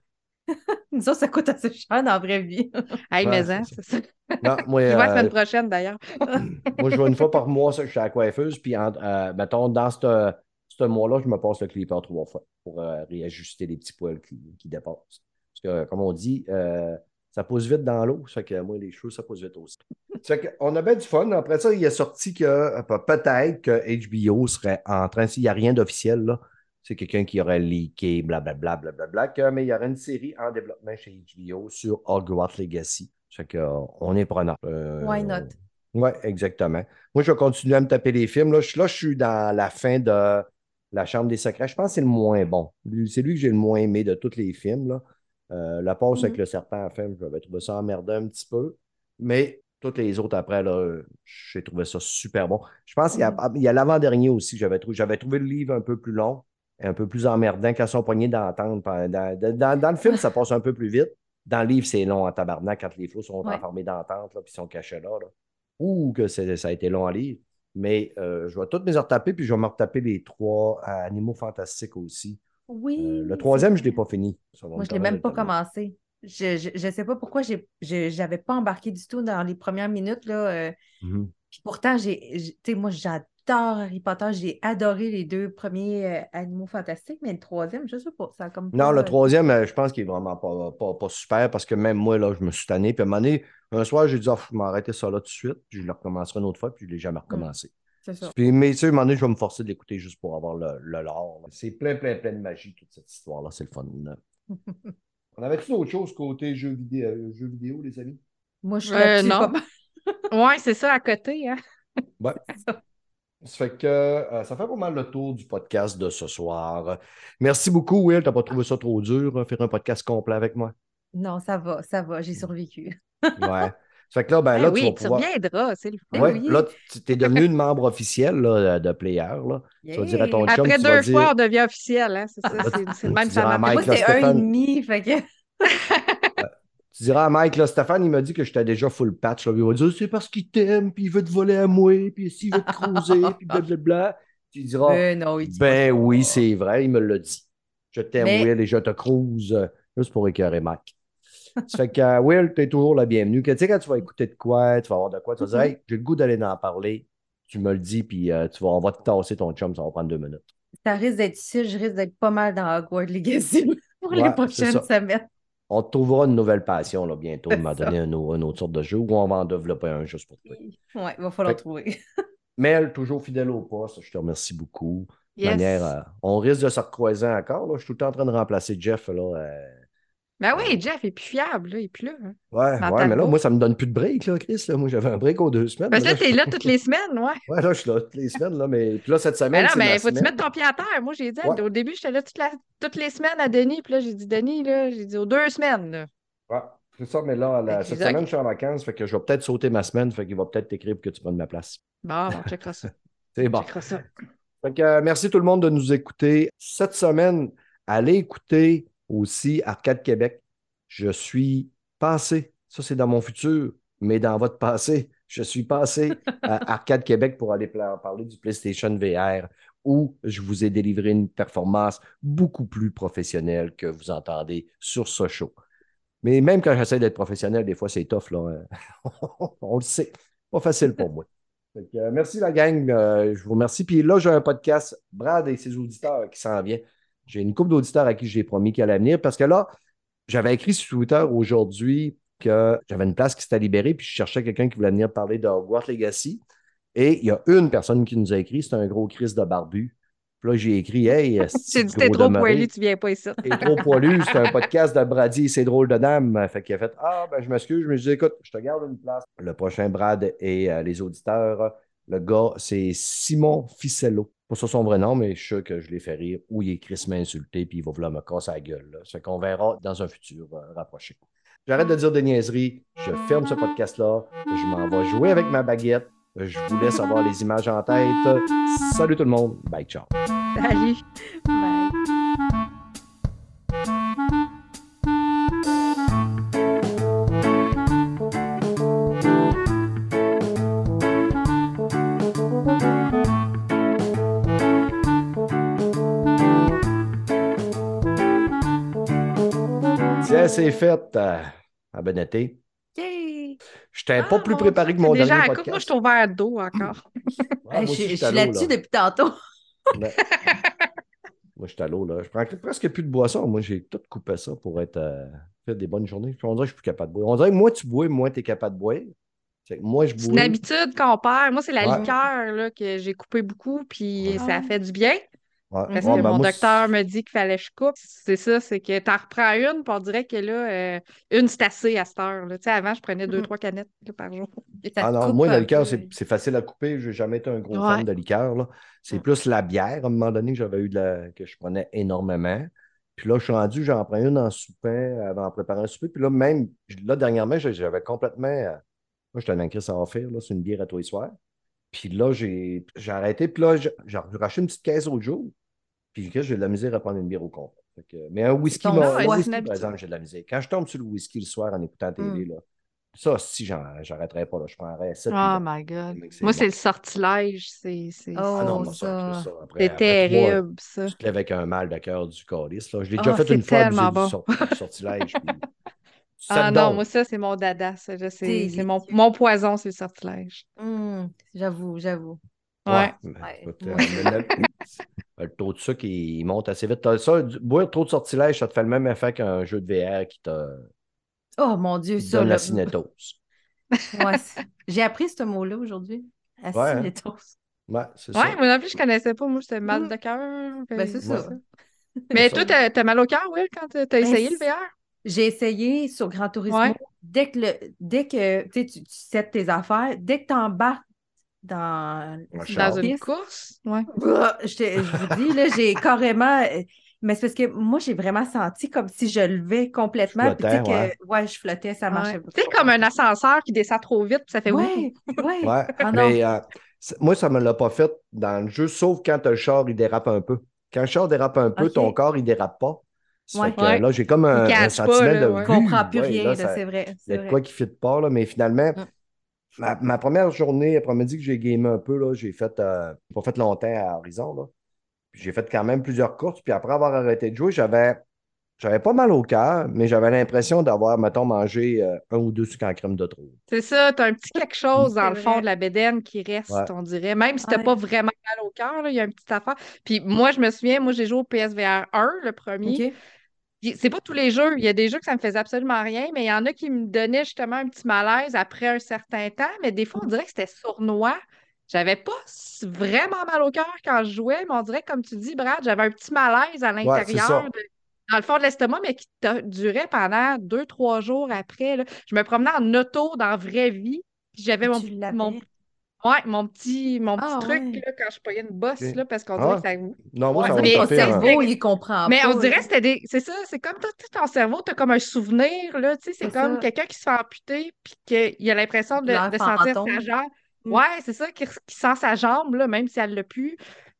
Nous autres, ça coûte assez cher dans la vraie vie. Hey, Ouais, mais c'est hein, ça. c'est ça. Non, moi, Il va la euh, semaine prochaine, d'ailleurs. moi, je vais une fois par mois, ça, je suis à la coiffeuse, puis, en- euh, mettons, dans ce ce mois-là, je me passe le clipper trois fois pour euh, réajuster les petits poils qui, qui dépassent. Parce que, comme on dit, euh, ça pousse vite dans l'eau, ça fait que moi, les cheveux, ça pousse vite aussi. Ça fait qu'on a bien du fun. Après ça, il est sorti que euh, peut-être que HBO serait en train, s'il n'y a rien d'officiel, là, c'est quelqu'un qui aurait leaké, blablabla, blablabla, que- mais il y aurait une série en développement chez HBO sur Hogwarts Legacy. Ça fait que, euh, on est prenant. Euh, Why not? Oui, exactement. Moi, je vais continuer à me taper les films. Là, je, là, je suis dans la fin de La Chambre des secrets. Je pense que c'est le moins bon. C'est lui que j'ai le moins aimé de tous les films. Là. Euh, la pause Mhm. avec le serpent à film, j'avais trouvé ça emmerdant un petit peu. Mais toutes les autres après, là, j'ai trouvé ça super bon. Je pense qu'il y a, a l'avant-dernier aussi que j'avais trouvé. J'avais trouvé le livre un peu plus long et un peu plus emmerdant quand ils sont poignés d'entendre. Dans, dans, dans le film, ça passe un peu plus vite. Dans le livre, c'est long en tabarnak quand les flots sont Ouais. enfermés d'entente puis sont cachés là. là. Ouh, que ça a été long à lire. Mais euh, je vais toutes mes retaper, puis je vais me retaper les trois animaux fantastiques aussi. Oui. Euh, le troisième, je ne l'ai pas fini. Moi, me je ne l'ai même pas commencé. Je ne sais pas pourquoi je n'avais pas embarqué du tout dans les premières minutes. Là, euh, Mhm. Puis pourtant, j'ai, j'ai- tu sais, moi, j'adore Harry Potter. J'ai adoré les deux premiers euh, animaux fantastiques, mais le troisième, je ne sais pas. Ça a comme Non, pas, le euh, troisième, euh, je pense qu'il est vraiment pas, pas, pas super parce que même moi, là, je me suis tanné. Puis à un moment donné, un soir, j'ai dit, Ah, je vais m'arrêter ça là tout de suite. Puis je le recommencerai une autre fois, puis je ne l'ai jamais recommencé. C'est ça. Puis, mais tu sais, à un moment donné, je vais me forcer de l'écouter juste pour avoir le, le lore. là. C'est plein, plein, plein de magie, toute cette histoire-là. C'est le fun. On avait-tu d'autres choses côté jeux vidéo, euh, jeux vidéo, les amis? Moi, je suis Euh, non. pas Ouais, c'est ça, à côté. Hein? Ouais. Ça fait que euh, ça fait pas mal le tour du podcast de ce soir. Merci beaucoup, Will. T'as pas trouvé ça trop dur, hein, faire un podcast complet avec moi? Non, ça va, ça va. J'ai survécu. Ouais. Ça fait que là, ben, Ben là, tu oui, vas tu pouvoir. reviendras, c'est le. Ben Ouais, oui. là, tu es devenu une membre officielle là, de Player. Là. Tu vas dire à ton chum, Après tu vas deux dire- fois, on devient officiel. Hein? C'est ça, c'est le même ça Moi, c'est un et demi, fait que... Tu diras à Mike, là, Stéphane, il m'a dit que j'étais déjà full patch. Là. Il va dire c'est parce qu'il t'aime, puis il veut te voler à moi, puis s'il veut te croiser, puis blablabla. Tu diras Ben non, il dit Ben oui, c'est vrai, il me l'a dit. Je t'aime, Mais- Will, et je te cruise euh, juste pour écœurer Mike. Ça fait que, euh, Will, tu es toujours la bienvenue. Que, tu sais, quand tu vas écouter de quoi, tu vas avoir de quoi, tu vas dire, Mhm. hey, j'ai le goût d'aller en parler. Tu me le dis, puis euh, tu vas, on va te tasser ton chum, ça va prendre deux minutes. Ça risque d'être ici, je risque d'être pas mal dans Hogwarts Legacy pour Ouais, les prochaines semaines. On trouvera une nouvelle passion là, bientôt, de m'a donné une autre sorte de jeu, ou on va en développer un juste pour toi. Ouais, il va falloir Fait- trouver. Mel, toujours fidèle au poste, je te remercie beaucoup. Yes. manière, euh, on risque de se recroiser encore. Là. Je suis tout le temps en train de remplacer Jeff. Là, euh, Ben oui, Jeff est plus fiable, là, il est plus là. hein. Ouais, ouais, mais là, moi, ça me donne plus de break, là, Chris. là. Moi, j'avais un break aux deux semaines. Parce que mais là, t'es là toutes les semaines, ouais. Ouais, là, je suis là toutes les semaines, là, mais puis là, cette Ben semaine, non, mais ma faut que tu semaine. mettes ton pied à terre? Moi, j'ai dit, Ouais. au début, j'étais là toute la- toutes les semaines à Denis, puis là, j'ai dit, Denis, là, j'ai dit aux deux semaines, là. Ouais, c'est ça, mais là, la- que cette semaine, je suis en vacances, fait que je vais peut-être sauter ma semaine, fait qu'il va peut-être t'écrire pour que tu prennes ma place. Bon, on checkera ça. C'est On bon. checkera ça. Fait que, euh, merci tout le monde de nous écouter. Cette semaine, allez écouter aussi Arcade Québec. Je suis passé, ça c'est dans mon futur, mais dans votre passé, je suis passé à Arcade Québec pour aller parler du PlayStation VR où je vous ai délivré une performance beaucoup plus professionnelle que vous entendez sur ce show. Mais même quand j'essaie d'être professionnel, des fois c'est tough, là. On le sait. Pas facile pour moi. Euh, merci la gang, euh, je vous remercie. Puis là, j'ai un podcast, Brad et ses auditeurs qui s'en vient. J'ai une couple d'auditeurs à qui j'ai promis qu'il allait venir parce que là, j'avais écrit sur Twitter aujourd'hui que j'avais une place qui s'était libérée, puis je cherchais quelqu'un qui voulait venir parler de Hogwarts Legacy. Et il y a une personne qui nous a écrit, c'est un gros Chris de barbu. Puis là, j'ai écrit Hey, J'ai dit, t'es trop poilu, tu viens pas ici. T'es trop poilu, c'est un podcast de Brady c'est drôle de dame. Fait qu'il a fait Ah, ben je m'excuse, je me suis dit, écoute, je te garde une place. Le prochain Brad et euh, les auditeurs, le gars, c'est Simon Ficello. Pas ça son vrai nom, mais je suis sûr que je l'ai fait rire ou il est crissement insulté puis il va vouloir me casser la gueule. Là. Ça fait qu'on verra dans un futur euh, rapproché. J'arrête de dire des niaiseries, je ferme ce podcast-là, je m'en vais jouer avec ma baguette. Je vous laisse avoir les images en tête. Salut tout le monde. Bye, ciao. Salut. Bye. C'est fait. euh, à bon été. Yay! Je n'étais pas Ah, plus préparé Dieu, que mon déjà dernier à coupe. Moi, je podcast. suis au verre d'eau encore. Ah, moi je, aussi, je suis à là-dessus là. depuis tantôt. Ouais. Moi, je suis à l'eau, là. Je prends presque plus de boisson. Moi, j'ai tout coupé ça pour être euh, faire des bonnes journées. Puis on dirait que je suis plus capable de boire. On dirait que moi, tu bois, moi, tu es capable de boire. Moi, je C'est une bois. habitude qu'on perd. Moi, c'est la Ouais. liqueur là, que j'ai coupé beaucoup, puis Ah ça ouais. fait du bien. Ouais. Parce Ouais, que ben, mon moi, docteur me dit qu'il fallait que je coupe. C'est ça, c'est que tu en reprends une, puis on dirait que là, euh, une, c'est assez à cette heure. là. Tu sais, avant, je prenais deux, Mhm. trois canettes là, par jour. Ah non, moi, la un liqueur, peu. c'est c'est facile à couper. Je n'ai jamais été un gros Ouais. fan de liqueur. là. C'est plus la bière, à un moment donné, que j'avais eu de la... que je prenais énormément. Puis là, je suis rendu, j'en prends une en souper, avant de préparer un souper. Puis là, même, là, dernièrement, j'ai- j'avais complètement. euh, Moi, j'étais un Chris à offrir, là, c'est une bière à tous les soirs. Puis là, j'ai j'ai arrêté. Puis là, j'ai j'ai racheté une petite caisse l'autre jour. Puis Chris, j'ai de la misère à prendre une bière au complet. Fait que- mais un whisky, mon- un whisky, par exemple, j'ai de la misère. Quand je tombe sur le whisky le soir en écoutant la télé, Mm. là, ça, si j'en- j'arrêterais pas, là, je prendrais 7 Oh my God. Moi, c'est le sortilège. C'est c'est- Oh, Ah non, ça, ça. je ça. C'est trois, terrible, ça. tu te lèves avec un mal de cœur du calice. là. Je l'ai Ah, déjà fait c'est une fois, bon. sort- du sortilège. puis- Ah Ça non, donne. moi, ça, c'est mon dada. ça, là, C'est C'est c'est mon, mon poison, c'est le sortilège. Hum, j'avoue, j'avoue. Ouais. mais Ouais. écoute, Ouais. euh, le, taux de sucre, il, il monte assez vite. T'as Ça, du- boire trop de sortilège, ça te fait le même effet qu'un jeu de VR qui te Oh mon Dieu, ça. donne la cinétose. Ouais, J'ai appris ce mot-là aujourd'hui. Ouais, hein? Acinétose. Ouais, c'est Ouais, ça. moi non plus, je connaissais pas. Moi, c'était mal Mm. de cœur. Ben, c'est ça. Mais toi, t'as mal au cœur, Will, quand t'as Ben, essayé le VR? J'ai essayé sur Gran Turismo. Ouais. Dès que, le, dès que tu, sais, tu tes affaires, dès que tu embarques dans, dans une course? Ouais. bah, je, te- je vous dis, là, j'ai carrément. euh, Mais c'est parce que moi, j'ai vraiment senti comme si je levais complètement. puis tu sais que, ouais. ouais, je flottais, ça marchait Ouais. Tu sais, comme un ascenseur qui descend trop vite, puis ça fait oui. Ouais, ouais. Ouais, Ah non. mais euh, moi, ça ne me l'a pas fait dans le jeu, sauf quand le char, il dérape un peu. Quand le char dérape un peu, ton corps, il dérape pas. Ouais. que, Ouais. là, j'ai comme un, pas, sentiment là, de ouais. Je comprends vue. plus Ouais, rien, c'est vrai. Il y c'est a de vrai. quoi qui ne fit pas, là, mais finalement, Mm. Ma, ma première journée, après-midi que j'ai gamé un peu, là, j'ai fait, euh, pas fait longtemps à Horizon, là. J'ai fait quand même plusieurs courses, puis après avoir arrêté de jouer, j'avais, j'avais pas mal au cœur, mais j'avais l'impression d'avoir, mettons, mangé euh, un ou deux sucres en crème de trop. C'est ça, t'as un petit quelque chose dans le fond de la bédaine qui reste, Ouais. on dirait. Même si t'as Ouais. pas vraiment mal au cœur, là, il y a une petite affaire. Puis moi, je me souviens, moi, j'ai joué au PSVR 1, le premier. OK. C'est pas tous les jeux. Il y a des jeux que ça me faisait absolument rien, mais il y en a qui me donnaient justement un petit malaise après un certain temps. Mais des fois, on dirait que c'était sournois. J'avais pas vraiment mal au cœur quand je jouais, mais on dirait, comme tu dis, Brad, j'avais un petit malaise à l'intérieur, de- dans le fond de l'estomac, mais qui durait pendant deux, trois jours après. là. Je me promenais en auto dans la vraie vie. puis J'avais mon, ouais, mon petit, mon petit Ah, truc ouais. là, quand je payais une bosse, là, parce qu'on Ah. dirait que ça. Non, moi, Ouais, ça va mais un- cerveau, il comprend Mais pas. on dirait que c'était des. C'est ça, c'est comme ton cerveau, t'as comme un souvenir, là, tu sais, c'est C'est comme quelqu'un qui se fait amputer puis qu'il a l'impression de, de sentir sa jambe. Mm. Ouais, c'est ça, qui, qui sent sa jambe, là, même si elle l'a plus.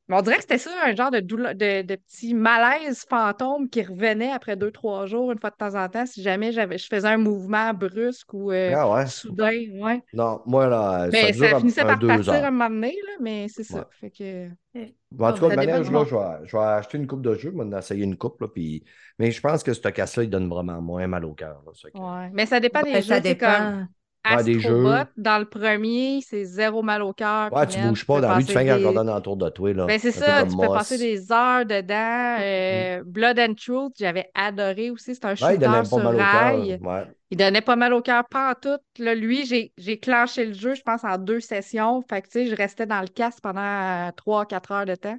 Mais on dirait que c'était ça, un genre de, douleur, de, de petit malaise fantôme qui revenait après deux, trois jours, une fois de temps en temps, si jamais j'avais, je faisais un mouvement brusque ou euh, Ah ouais. soudain, ouais. Non, moi, là, Mais ça finissait un par deux partir heures. un moment donné, là, mais c'est ça. Ouais. Fait que... Bon, en tout cas, de dépend manière, là, je vais, je vais acheter une coupe de jeux, moi, d'essayer une coupe, là, puis... mais je pense que ce casse-là, il donne vraiment moins mal au cœur. que- Ouais. Mais ça dépend des Ben, jeux, ça comme Ouais, des jeux. dans le premier, c'est zéro mal au cœur. Ouais, tu bouges pas dans la rue, tu fais un des- cordon autour de toi. Là, Ben, c'est un ça, tu peux Moss. passer des heures dedans. Euh, Blood and Truth, j'avais adoré aussi. C'est un Ouais, il shooter donnait pas sur mal au rail. cœur. Ouais. Il donnait pas mal au cœur, pas en tout. Là, lui, j'ai j'ai clenché le jeu, je pense, en deux sessions. Fait que, tu sais, je restais dans le casque pendant euh, trois, quatre heures de temps.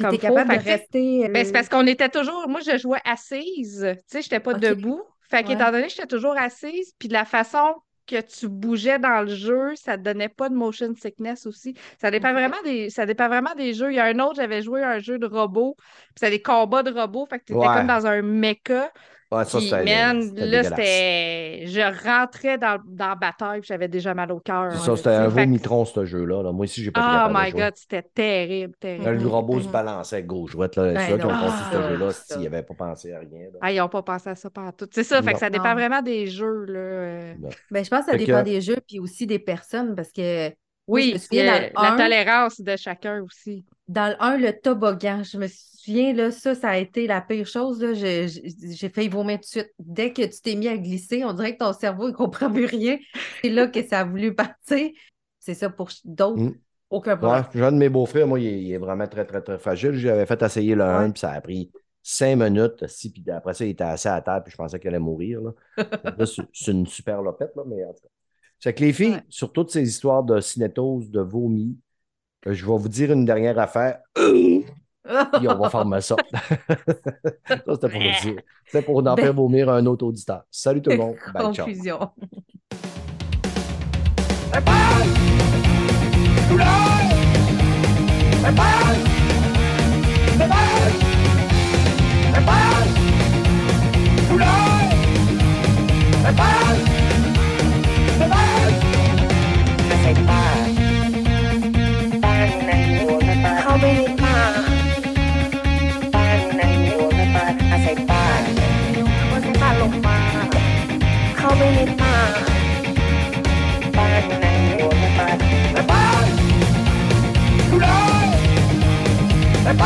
Comme t'es faut. capable de rester. euh, ben, c'est parce qu'on était toujours. Moi, je jouais assise. Tu sais, j'étais pas debout. Fait Ouais. qu'étant donné que j'étais toujours assise, puis de la façon que tu bougeais dans le jeu, ça te donnait pas de motion sickness aussi. Ça dépend vraiment des, ça dépend vraiment des jeux. Il y a un autre, j'avais joué un jeu de robots, puis c'était des combats de robots. Fait que t'étais Ouais. comme dans un mecha. Ouais, ça, Puis, c'était man, là, c'était. Je rentrais dans, dans la bataille, puis j'avais déjà mal au cœur. C'est là, ça, c'était un Fait que- vomitron, ce jeu-là. là. Moi aussi, j'ai pas Oh my. God, c'était terrible, terrible. Là, le robot se balançait à gauche-droite. Là. Ben qui ont construit ce jeu-là, s'ils n'avaient pas pensé à rien. là. Ah, ils n'ont pas pensé à ça partout. C'est ça, fait Non. que ça dépend Non. vraiment des jeux, là. euh. Ben, je pense que ça Fait que- dépend des jeux puis aussi des personnes parce que Je Oui, souviens a la tolérance de chacun aussi. Dans le 1, le toboggan, je me souviens, là, ça, ça a été la pire chose. J'ai failli vomir tout de suite. Dès que tu t'es mis à glisser, on dirait que ton cerveau ne comprend plus rien. C'est là que ça a voulu partir. C'est ça pour d'autres, Mm. aucun Ouais, problème. j'ai un de mes beaux-frères, moi, il est, il est vraiment très, très, très fragile. J'avais fait essayer le 1, Ouais. puis ça a pris cinq minutes. Si, puis après ça, il était assis à terre, puis je pensais qu'il allait mourir. Là. Là, c'est c'est une super lopette, là, mais en tout cas. C'est que les filles, Ouais. sur toutes ces histoires de cinétose, de vomi, je vais vous dire une dernière affaire. Puis on va fermer ça. ça, c'était pour le dire. C'était pour en Ben- faire vomir un autre auditeur. Salut tout le monde. Bye. Confusion. เหาส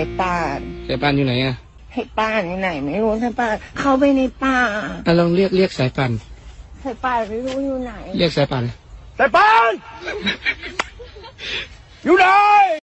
ายป่านสายป่านอยู่ไหนอะให้ป้านอยู่ไหน ไม่รู้สายป่านเข้าไปในป่าอะลองเรียกเรียกสายป่านสายป่านไม่รู้อยู่ไหน เรียกสายป่านแต่ปานอยู่ไหน